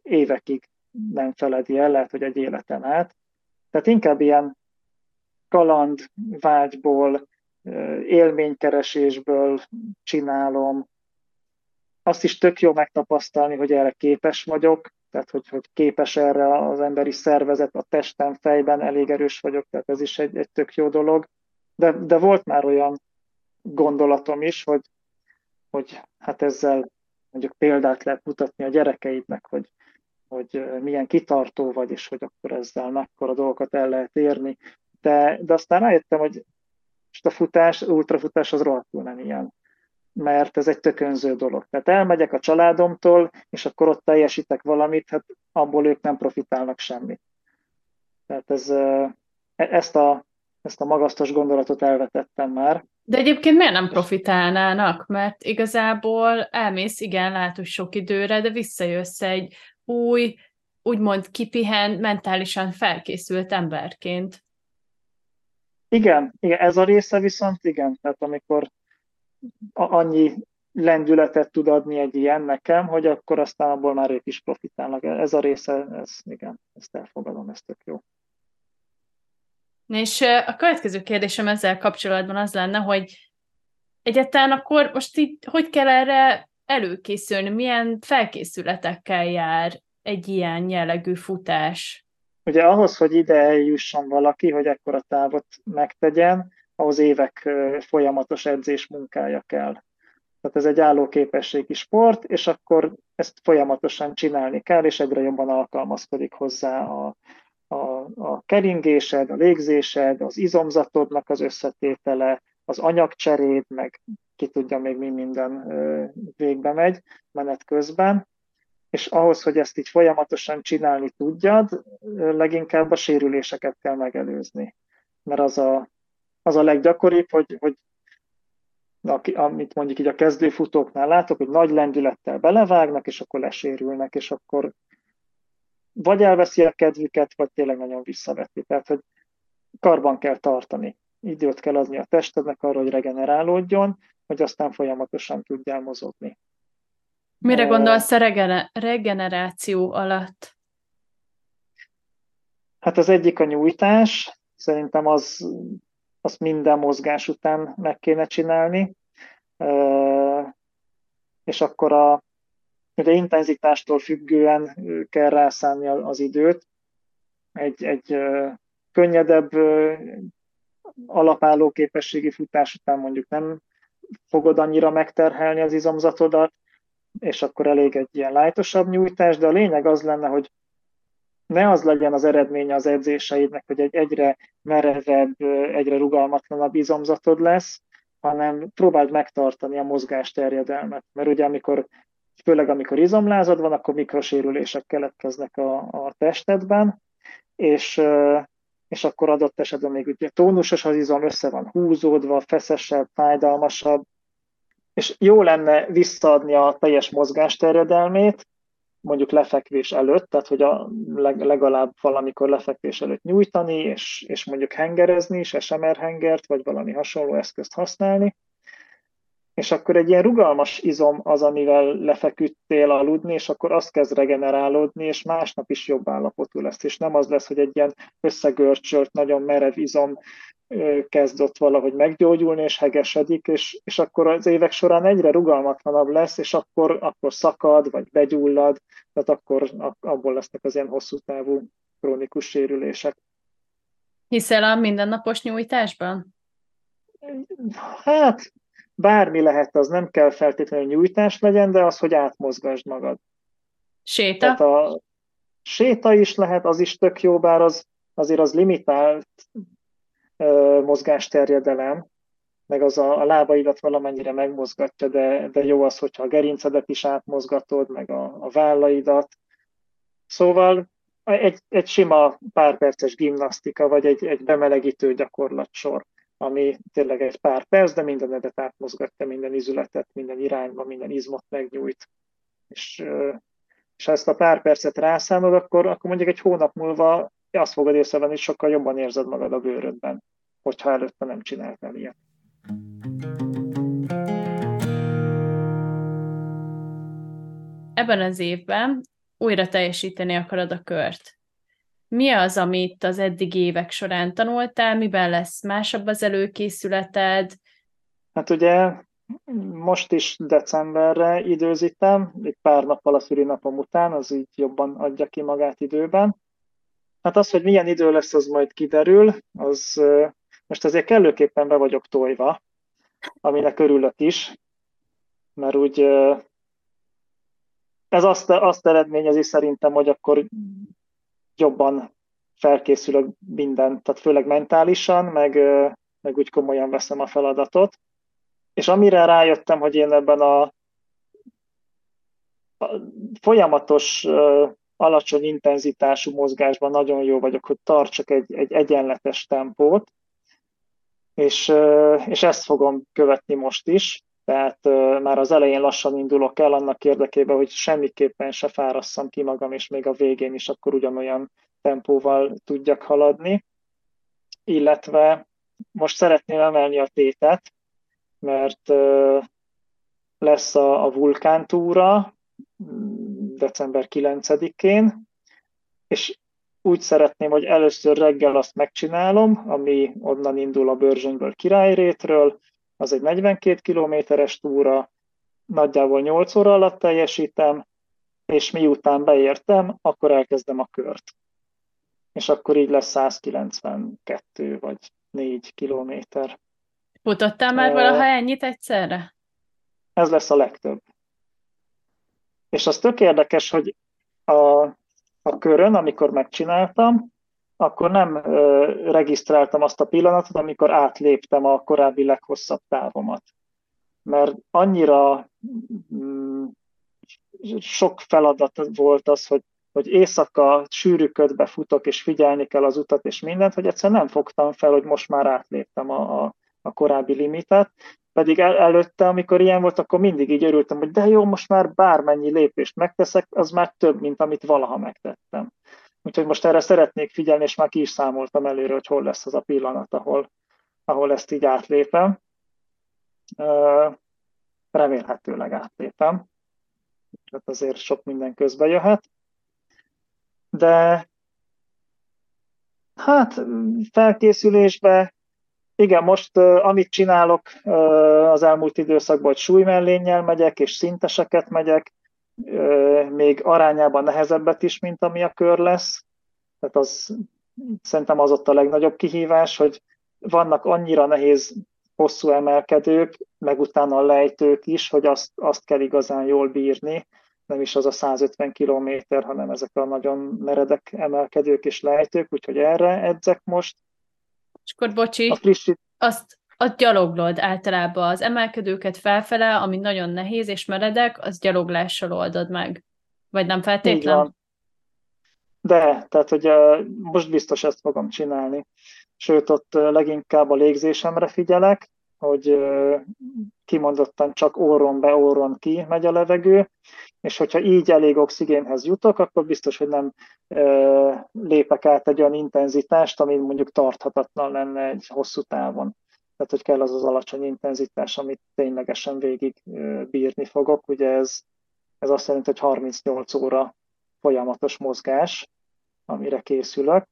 évekig nem feledi el, lehet, hogy egy életen át. Tehát inkább ilyen kaland, vágyból, élménykeresésből csinálom. Azt is tök jó megtapasztalni, hogy erre képes vagyok, tehát hogy, hogy képes erre az emberi szervezet, a testem, fejben elég erős vagyok, tehát ez is egy, egy tök jó dolog. De, de volt már olyan gondolatom is, hogy, hogy hát ezzel mondjuk példát lehet mutatni a gyerekeidnek, hogy, hogy milyen kitartó vagy, és hogy akkor ezzel mekkora dolgokat el lehet érni. De, de aztán rájöttem, hogy a futás, ultrafutás az rohadtul nem ilyen mert ez egy tökönző dolog. Tehát elmegyek a családomtól, és akkor ott teljesítek valamit, hát abból ők nem profitálnak semmit. Tehát ez, e, ezt, a, ezt a magasztos gondolatot elvetettem már. De egyébként miért nem profitálnának? Mert igazából elmész, igen, lehet, hogy sok időre, de visszajössz egy új, úgymond kipihen, mentálisan felkészült emberként. Igen, igen, ez a része viszont igen, tehát amikor annyi lendületet tud adni egy ilyen nekem, hogy akkor aztán abból már ők is profitálnak. Ez a része, ez igen, ezt elfogadom, ez tök jó. És a következő kérdésem ezzel kapcsolatban az lenne, hogy egyáltalán akkor most itt hogy kell erre előkészülni, milyen felkészületekkel jár egy ilyen jellegű futás? Ugye ahhoz, hogy ide eljusson valaki, hogy ekkor a távot megtegyen, ahhoz évek folyamatos edzés munkája kell. Tehát ez egy állóképességi sport, és akkor ezt folyamatosan csinálni kell, és egyre jobban alkalmazkodik hozzá a, a, a keringésed, a légzésed, az izomzatodnak az összetétele, az anyagcseréd, meg ki tudja még mi minden végbe megy menet közben, és ahhoz, hogy ezt így folyamatosan csinálni tudjad, leginkább a sérüléseket kell megelőzni. Mert az a, az a leggyakoribb, hogy, hogy amit mondjuk így a kezdőfutóknál látok, hogy nagy lendülettel belevágnak, és akkor lesérülnek, és akkor vagy elveszi a kedvüket, vagy tényleg nagyon visszaveti. Tehát, hogy karban kell tartani. Időt kell adni a testednek arra, hogy regenerálódjon, hogy aztán folyamatosan tudjál mozogni. Mire gondolsz a regeneráció alatt? Hát az egyik a nyújtás, szerintem az, azt minden mozgás után meg kéne csinálni, és akkor a ugye intenzitástól függően kell rászánni az időt. Egy, egy könnyedebb alapálló képességi futás után mondjuk nem fogod annyira megterhelni az izomzatodat, és akkor elég egy ilyen lájtosabb nyújtás, de a lényeg az lenne, hogy ne az legyen az eredménye az edzéseidnek, hogy egy egyre merevebb, egyre rugalmatlanabb izomzatod lesz, hanem próbáld megtartani a mozgás terjedelmet. Mert ugye amikor, főleg amikor izomlázad van, akkor mikrosérülések keletkeznek a, a testedben, és, és akkor adott esetben még ugye tónusos az izom, össze van húzódva, feszesebb, fájdalmasabb, és jó lenne visszaadni a teljes mozgásterjedelmét, mondjuk lefekvés előtt, tehát hogy a legalább valamikor lefekvés előtt nyújtani, és, és mondjuk hengerezni is, SMR hengert, vagy valami hasonló eszközt használni, és akkor egy ilyen rugalmas izom az, amivel lefeküdtél aludni, és akkor azt kezd regenerálódni, és másnap is jobb állapotú lesz, és nem az lesz, hogy egy ilyen összegörcsölt, nagyon merev izom kezd ott valahogy meggyógyulni, és hegesedik, és, és akkor az évek során egyre rugalmatlanabb lesz, és akkor, akkor szakad, vagy begyullad, tehát akkor abból lesznek az ilyen hosszú távú krónikus sérülések. Hiszel a mindennapos nyújtásban? Hát, bármi lehet, az nem kell feltétlenül nyújtás legyen, de az, hogy átmozgasd magad. Séta? Tehát a séta is lehet, az is tök jó, bár az azért az limitált mozgásterjedelem, meg az a, a lábaidat valamennyire megmozgatja, de, de jó az, hogyha a gerincedet is átmozgatod, meg a, a vállaidat. Szóval egy, egy sima párperces gimnasztika, vagy egy, egy bemelegítő gyakorlatsor, ami tényleg egy pár perc, de mindenedet átmozgatja, minden izületet, minden irányba, minden izmot megnyújt. És, és ha ezt a pár percet rászámod, akkor, akkor mondjuk egy hónap múlva azt fogod észrevenni, hogy sokkal jobban érzed magad a bőrödben, hogyha előtte nem csináltál ilyet. Ebben az évben újra teljesíteni akarod a kört. Mi az, amit az eddigi évek során tanultál, miben lesz másabb az előkészületed? Hát ugye most is decemberre időzítem, egy pár nappal a szülinapom után, az így jobban adja ki magát időben. Hát az, hogy milyen idő lesz, az majd kiderül, az most azért kellőképpen be vagyok tojva, aminek örülök is, mert úgy ez azt, azt eredményezi szerintem, hogy akkor jobban felkészülök minden, tehát főleg mentálisan, meg, meg úgy komolyan veszem a feladatot. És amire rájöttem, hogy én ebben a, a folyamatos alacsony intenzitású mozgásban nagyon jó vagyok, hogy tartsak egy, egy egyenletes tempót, és, és ezt fogom követni most is, tehát már az elején lassan indulok el annak érdekében, hogy semmiképpen se fárasszam ki magam, és még a végén is akkor ugyanolyan tempóval tudjak haladni, illetve most szeretném emelni a tétet, mert lesz a, a vulkántúra, december 9-én, és úgy szeretném, hogy először reggel azt megcsinálom, ami onnan indul a Börzsönyből királyrétről, az egy 42 kilométeres túra, nagyjából 8 óra alatt teljesítem, és miután beértem, akkor elkezdem a kört. És akkor így lesz 192 vagy 4 kilométer. Futottál már valaha ennyit egyszerre? Ez lesz a legtöbb. És az tök érdekes, hogy a, a körön, amikor megcsináltam, akkor nem ö, regisztráltam azt a pillanatot, amikor átléptem a korábbi leghosszabb távomat. Mert annyira mm, sok feladat volt az, hogy, hogy éjszaka sűrű ködbe futok, és figyelni kell az utat és mindent, hogy egyszer nem fogtam fel, hogy most már átléptem a, a, a korábbi limitet, pedig el, előtte, amikor ilyen volt, akkor mindig így örültem, hogy de jó, most már bármennyi lépést megteszek, az már több, mint amit valaha megtettem. Úgyhogy most erre szeretnék figyelni, és már ki is számoltam előre, hogy hol lesz az a pillanat, ahol, ahol ezt így átlépem. Remélhetőleg átlépem. Tehát azért sok minden közbe jöhet. De hát felkészülésbe, igen, most amit csinálok az elmúlt időszakban, hogy súlymellénnyel megyek, és szinteseket megyek, még arányában nehezebbet is, mint ami a kör lesz. Tehát az szerintem az ott a legnagyobb kihívás, hogy vannak annyira nehéz hosszú emelkedők, meg utána a lejtők is, hogy azt, azt kell igazán jól bírni, nem is az a 150 kilométer, hanem ezek a nagyon meredek emelkedők és lejtők, úgyhogy erre edzek most. És akkor bocsi, a frissít... azt, azt gyaloglod általában az emelkedőket felfele, ami nagyon nehéz és meredek, az gyaloglással oldod meg. Vagy nem feltétlen? De, tehát hogy most biztos ezt fogom csinálni. Sőt, ott leginkább a légzésemre figyelek, hogy kimondottan csak orron be, orron ki megy a levegő, és hogyha így elég oxigénhez jutok, akkor biztos, hogy nem lépek át egy olyan intenzitást, ami mondjuk tarthatatlan lenne egy hosszú távon. Tehát, hogy kell az az alacsony intenzitás, amit ténylegesen végig bírni fogok. Ugye ez, ez azt jelenti, hogy 38 óra folyamatos mozgás, amire készülök.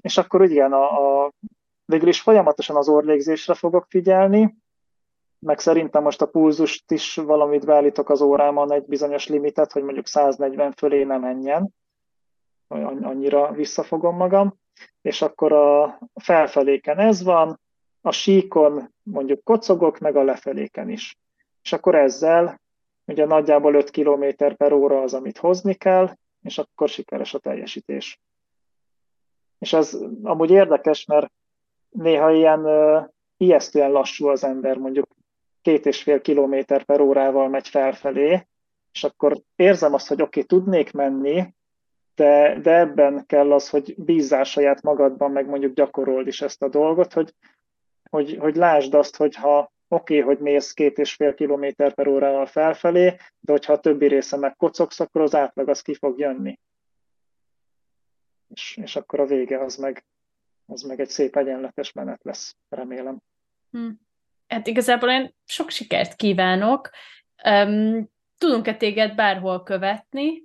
És akkor igen, a, a, végül is folyamatosan az orlégzésre fogok figyelni, meg szerintem most a pulzust is valamit beállítok az órámon egy bizonyos limitet, hogy mondjuk 140 fölé nem menjen, annyira visszafogom magam, és akkor a felfeléken ez van, a síkon mondjuk kocogok, meg a lefeléken is. És akkor ezzel ugye nagyjából 5 km per óra az, amit hozni kell, és akkor sikeres a teljesítés. És ez amúgy érdekes, mert néha ilyen uh, ijesztően lassú az ember, mondjuk két és fél kilométer per órával megy felfelé, és akkor érzem azt, hogy oké, tudnék menni, de, de ebben kell az, hogy bízzál saját magadban, meg mondjuk gyakorold is ezt a dolgot, hogy, hogy, hogy lásd azt, hogy ha oké, hogy mész két és fél kilométer per órával felfelé, de hogyha a többi része meg kocogsz, akkor az átlag az ki fog jönni. És, és akkor a vége az meg, az meg egy szép egyenletes menet lesz, remélem. Hm. Hát igazából én sok sikert kívánok. Um, tudunk-e téged bárhol követni?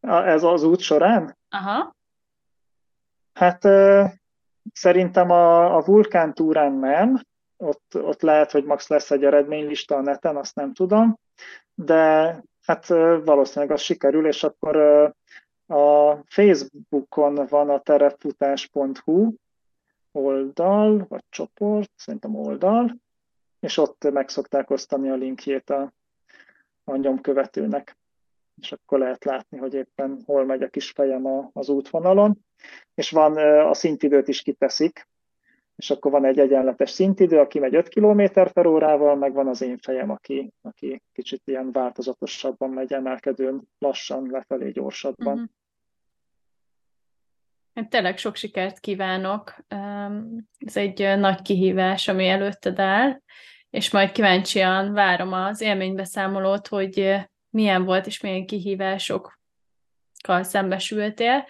Ez az út során? Aha. Hát Szerintem a, a vulkán túrán nem, ott, ott lehet, hogy max lesz egy eredménylista a neten, azt nem tudom, de hát valószínűleg az sikerül, és akkor a Facebookon van a terepfutás.hu oldal, vagy csoport, szerintem oldal, és ott meg szokták osztani a linkjét a, a nyomkövetőnek, és akkor lehet látni, hogy éppen hol megy a kis fejem a, az útvonalon. És van a szintidőt is kiteszik, és akkor van egy egyenletes szintidő, aki megy 5 km per órával, meg van az én fejem, aki, aki kicsit ilyen változatosabban megy emelkedőn, lassan, lefelé gyorsabban. Uh-huh. Tényleg sok sikert kívánok. Ez egy nagy kihívás, ami előtted áll, és majd kíváncsian várom az élménybeszámolót, hogy milyen volt és milyen kihívásokkal szembesültél.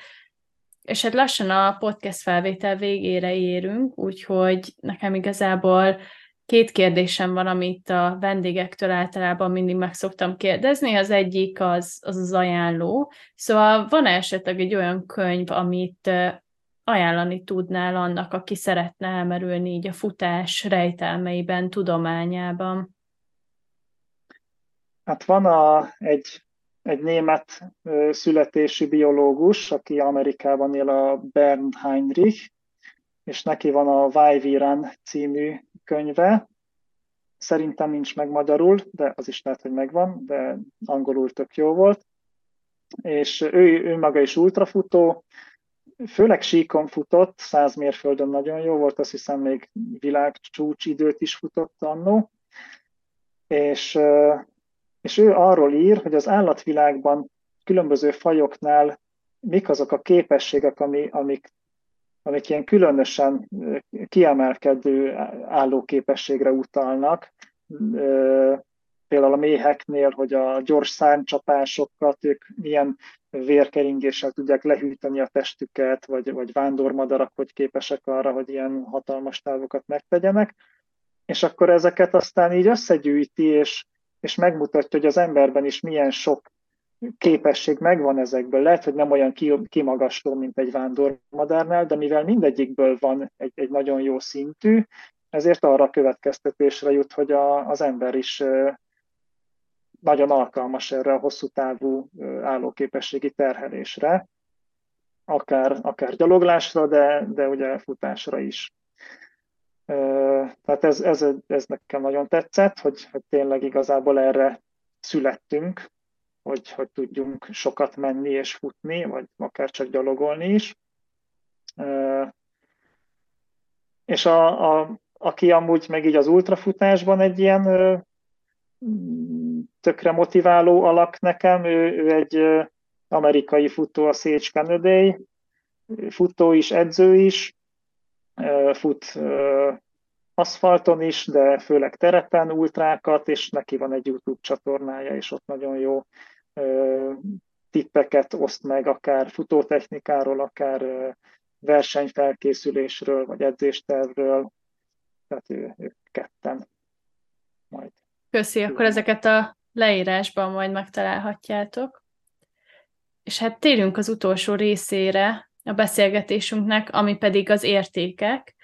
És hát lassan a podcast felvétel végére érünk, úgyhogy nekem igazából két kérdésem van, amit a vendégektől általában mindig meg szoktam kérdezni. Az egyik az az, az ajánló. Szóval van esetleg egy olyan könyv, amit ajánlani tudnál annak, aki szeretne elmerülni így a futás rejtelmeiben, tudományában? Hát van a, egy egy német születésű biológus, aki Amerikában él a Bernd Heinrich, és neki van a Vajviran című könyve. Szerintem nincs meg magyarul, de az is lehet, hogy megvan, de angolul tök jó volt. És ő, ő maga is ultrafutó, főleg síkon futott, 100 mérföldön nagyon jó volt, azt hiszem még világcsúcs időt is futott annó, és és ő arról ír, hogy az állatvilágban különböző fajoknál mik azok a képességek, ami, amik amik ilyen különösen kiemelkedő állóképességre utalnak. Például a méheknél, hogy a gyors szárnycsapásokat ők milyen vérkeringéssel tudják lehűteni a testüket, vagy, vagy vándormadarak, hogy képesek arra, hogy ilyen hatalmas távokat megtegyenek. És akkor ezeket aztán így összegyűjti, és, és megmutatja, hogy az emberben is milyen sok képesség megvan ezekből. Lehet, hogy nem olyan kimagasló, mint egy vándormadárnál, de mivel mindegyikből van egy, egy nagyon jó szintű, ezért arra a következtetésre jut, hogy a, az ember is nagyon alkalmas erre a hosszú távú állóképességi terhelésre, akár, akár gyaloglásra, de, de ugye futásra is. Tehát ez, ez, ez nekem nagyon tetszett, hogy, hogy tényleg igazából erre születtünk, hogy, hogy tudjunk sokat menni és futni, vagy akár csak gyalogolni is. És a, a, aki amúgy meg így az ultrafutásban egy ilyen tökre motiváló alak nekem, ő, ő egy amerikai futó, a Sage Kennedy, futó is, edző is, fut aszfalton is, de főleg terepen ultrákat, és neki van egy YouTube csatornája, és ott nagyon jó tippeket oszt meg, akár futótechnikáról, akár versenyfelkészülésről, vagy edzéstervről. Tehát ő, ők ketten majd. Köszi, akkor ezeket a leírásban majd megtalálhatjátok. És hát térjünk az utolsó részére a beszélgetésünknek, ami pedig az értékek.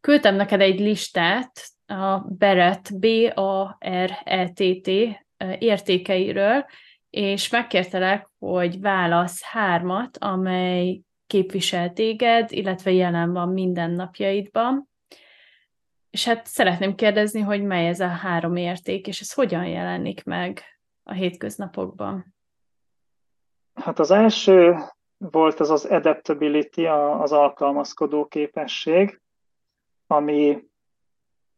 Küldtem neked egy listát a Beret, B-A-R-E-T-T értékeiről, és megkértelek, hogy válasz hármat, amely képvisel téged, illetve jelen van mindennapjaidban. És hát szeretném kérdezni, hogy mely ez a három érték, és ez hogyan jelenik meg a hétköznapokban? Hát az első volt az az adaptability, az alkalmazkodó képesség, ami,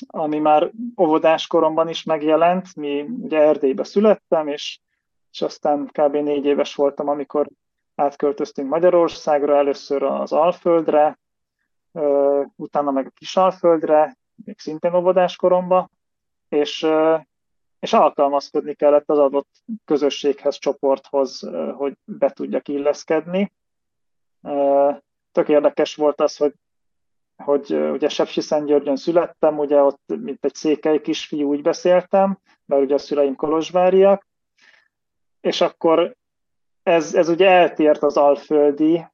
ami már óvodás koromban is megjelent. Mi ugye Erdélybe születtem, és és aztán kb. négy éves voltam, amikor átköltöztünk Magyarországra, először az Alföldre, utána meg a Kisalföldre, még szintén óvodás koromban, és, és alkalmazkodni kellett az adott közösséghez, csoporthoz, hogy be tudjak illeszkedni. Tök érdekes volt az, hogy hogy ugye Sepsiszentgyörgyön születtem, ugye ott mint egy székely kisfiú úgy beszéltem, mert ugye a szüleim kolozsváriak, és akkor ez, ez ugye eltért az alföldi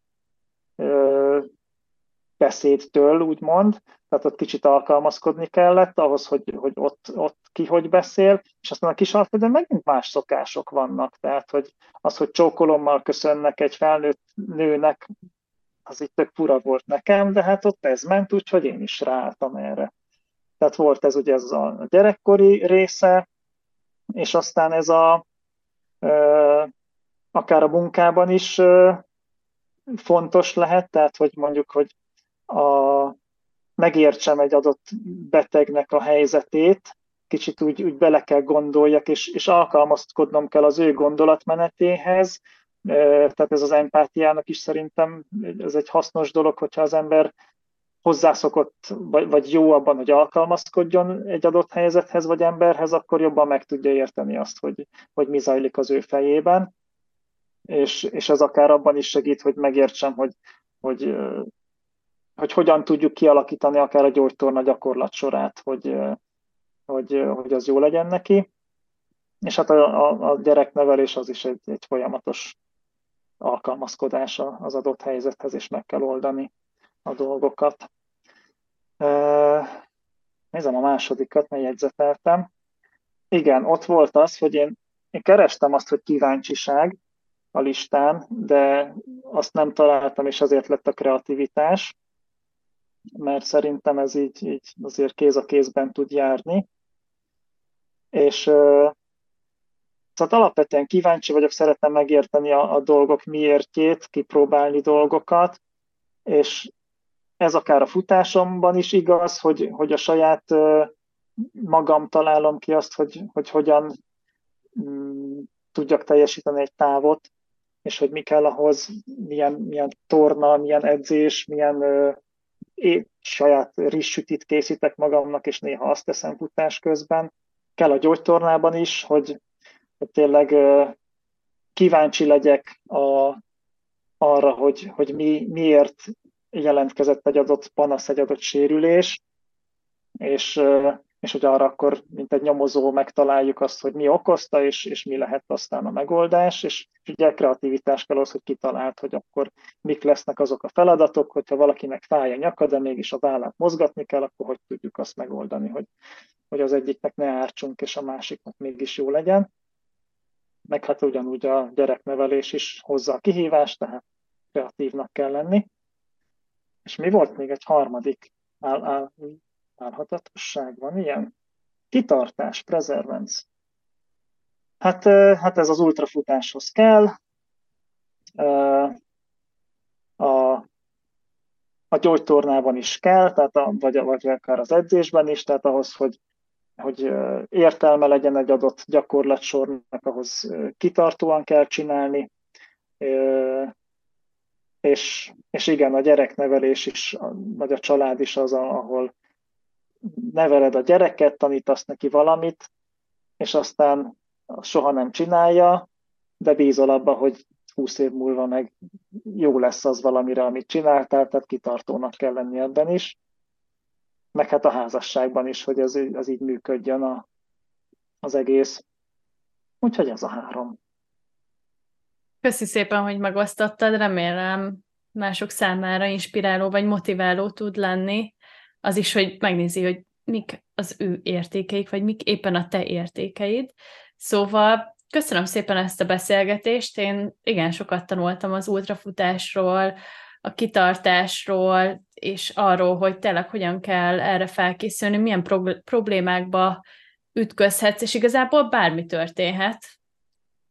beszédtől, úgymond, tehát ott kicsit alkalmazkodni kellett ahhoz, hogy, hogy ott, ott ki hogy beszél, és aztán a kis alföldön megint más szokások vannak, tehát hogy az, hogy csókolommal köszönnek egy felnőtt nőnek, az itt tök fura volt nekem, de hát ott ez ment, úgyhogy én is ráálltam erre. Tehát volt ez ugye ez a gyerekkori része, és aztán ez a, akár a munkában is fontos lehet, tehát hogy mondjuk, hogy a, megértsem egy adott betegnek a helyzetét, kicsit úgy, úgy bele kell gondoljak, és, és alkalmazkodnom kell az ő gondolatmenetéhez, tehát ez az empátiának is szerintem ez egy hasznos dolog, hogyha az ember hozzászokott, vagy, vagy jó abban, hogy alkalmazkodjon egy adott helyzethez vagy emberhez, akkor jobban meg tudja érteni azt, hogy, hogy mi zajlik az ő fejében, és, és ez akár abban is segít, hogy megértsem, hogy, hogy, hogy hogyan tudjuk kialakítani akár a gyógytorna gyakorlat sorát, hogy, hogy, hogy az jó legyen neki. És hát a, a, a gyereknevelés az is egy, egy folyamatos alkalmazkodása az adott helyzethez, és meg kell oldani a dolgokat. Nézem a másodikat, mely jegyzeteltem. Igen, ott volt az, hogy én, én kerestem azt, hogy kíváncsiság a listán, de azt nem találtam, és azért lett a kreativitás, mert szerintem ez így, így azért kéz a kézben tud járni. És tehát alapvetően kíváncsi vagyok, szeretem megérteni a, a dolgok miértjét, kipróbálni dolgokat, és ez akár a futásomban is igaz, hogy, hogy a saját magam találom ki azt, hogy, hogy hogyan mm, tudjak teljesíteni egy távot, és hogy mi kell ahhoz, milyen, milyen torna, milyen edzés, milyen én saját rizsütit készítek magamnak, és néha azt teszem futás közben. Kell a gyógytornában is, hogy, hogy tényleg kíváncsi legyek a, arra, hogy, hogy mi, miért jelentkezett egy adott panasz, egy adott sérülés, és, és hogy arra akkor, mint egy nyomozó megtaláljuk azt, hogy mi okozta, és, és mi lehet aztán a megoldás, és ugye kreativitás kell az, hogy kitalált, hogy akkor mik lesznek azok a feladatok, hogyha valakinek fáj a nyaka, de mégis a vállát mozgatni kell, akkor hogy tudjuk azt megoldani, hogy, hogy az egyiknek ne ártsunk, és a másiknak mégis jó legyen. Meg hát ugyanúgy a gyereknevelés is hozza a kihívást, tehát kreatívnak kell lenni. És mi volt még egy harmadik állhatatosság? Van ilyen? Kitartás, preservance. Hát, hát ez az ultrafutáshoz kell. A, a gyógytornában is kell, tehát a, vagy, vagy akár az edzésben is, tehát ahhoz, hogy, hogy értelme legyen egy adott gyakorlatsornak, ahhoz kitartóan kell csinálni, és, és igen, a gyereknevelés is, vagy a család is az, ahol neveled a gyereket, tanítasz neki valamit, és aztán soha nem csinálja, de bízol abba, hogy 20 év múlva meg jó lesz az valamire, amit csináltál, tehát kitartónak kell lenni ebben is. Meg hát a házasságban is, hogy ez, az így működjön a, az egész. Úgyhogy ez a három. Köszi szépen, hogy megosztottad, remélem mások számára inspiráló vagy motiváló tud lenni. Az is, hogy megnézi, hogy mik az ő értékeik, vagy mik éppen a te értékeid. Szóval köszönöm szépen ezt a beszélgetést. Én igen sokat tanultam az ultrafutásról, a kitartásról, és arról, hogy tényleg hogyan kell erre felkészülni, milyen problémákba ütközhetsz, és igazából bármi történhet.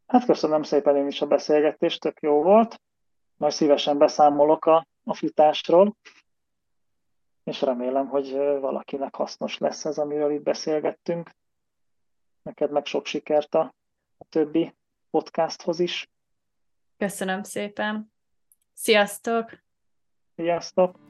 Hát köszönöm szépen én is a beszélgetést, tök jó volt. Majd szívesen beszámolok a, a futásról, és remélem, hogy valakinek hasznos lesz ez, amiről itt beszélgettünk. Neked meg sok sikert a, többi podcasthoz is. Köszönöm szépen. Sziasztok! Sziasztok!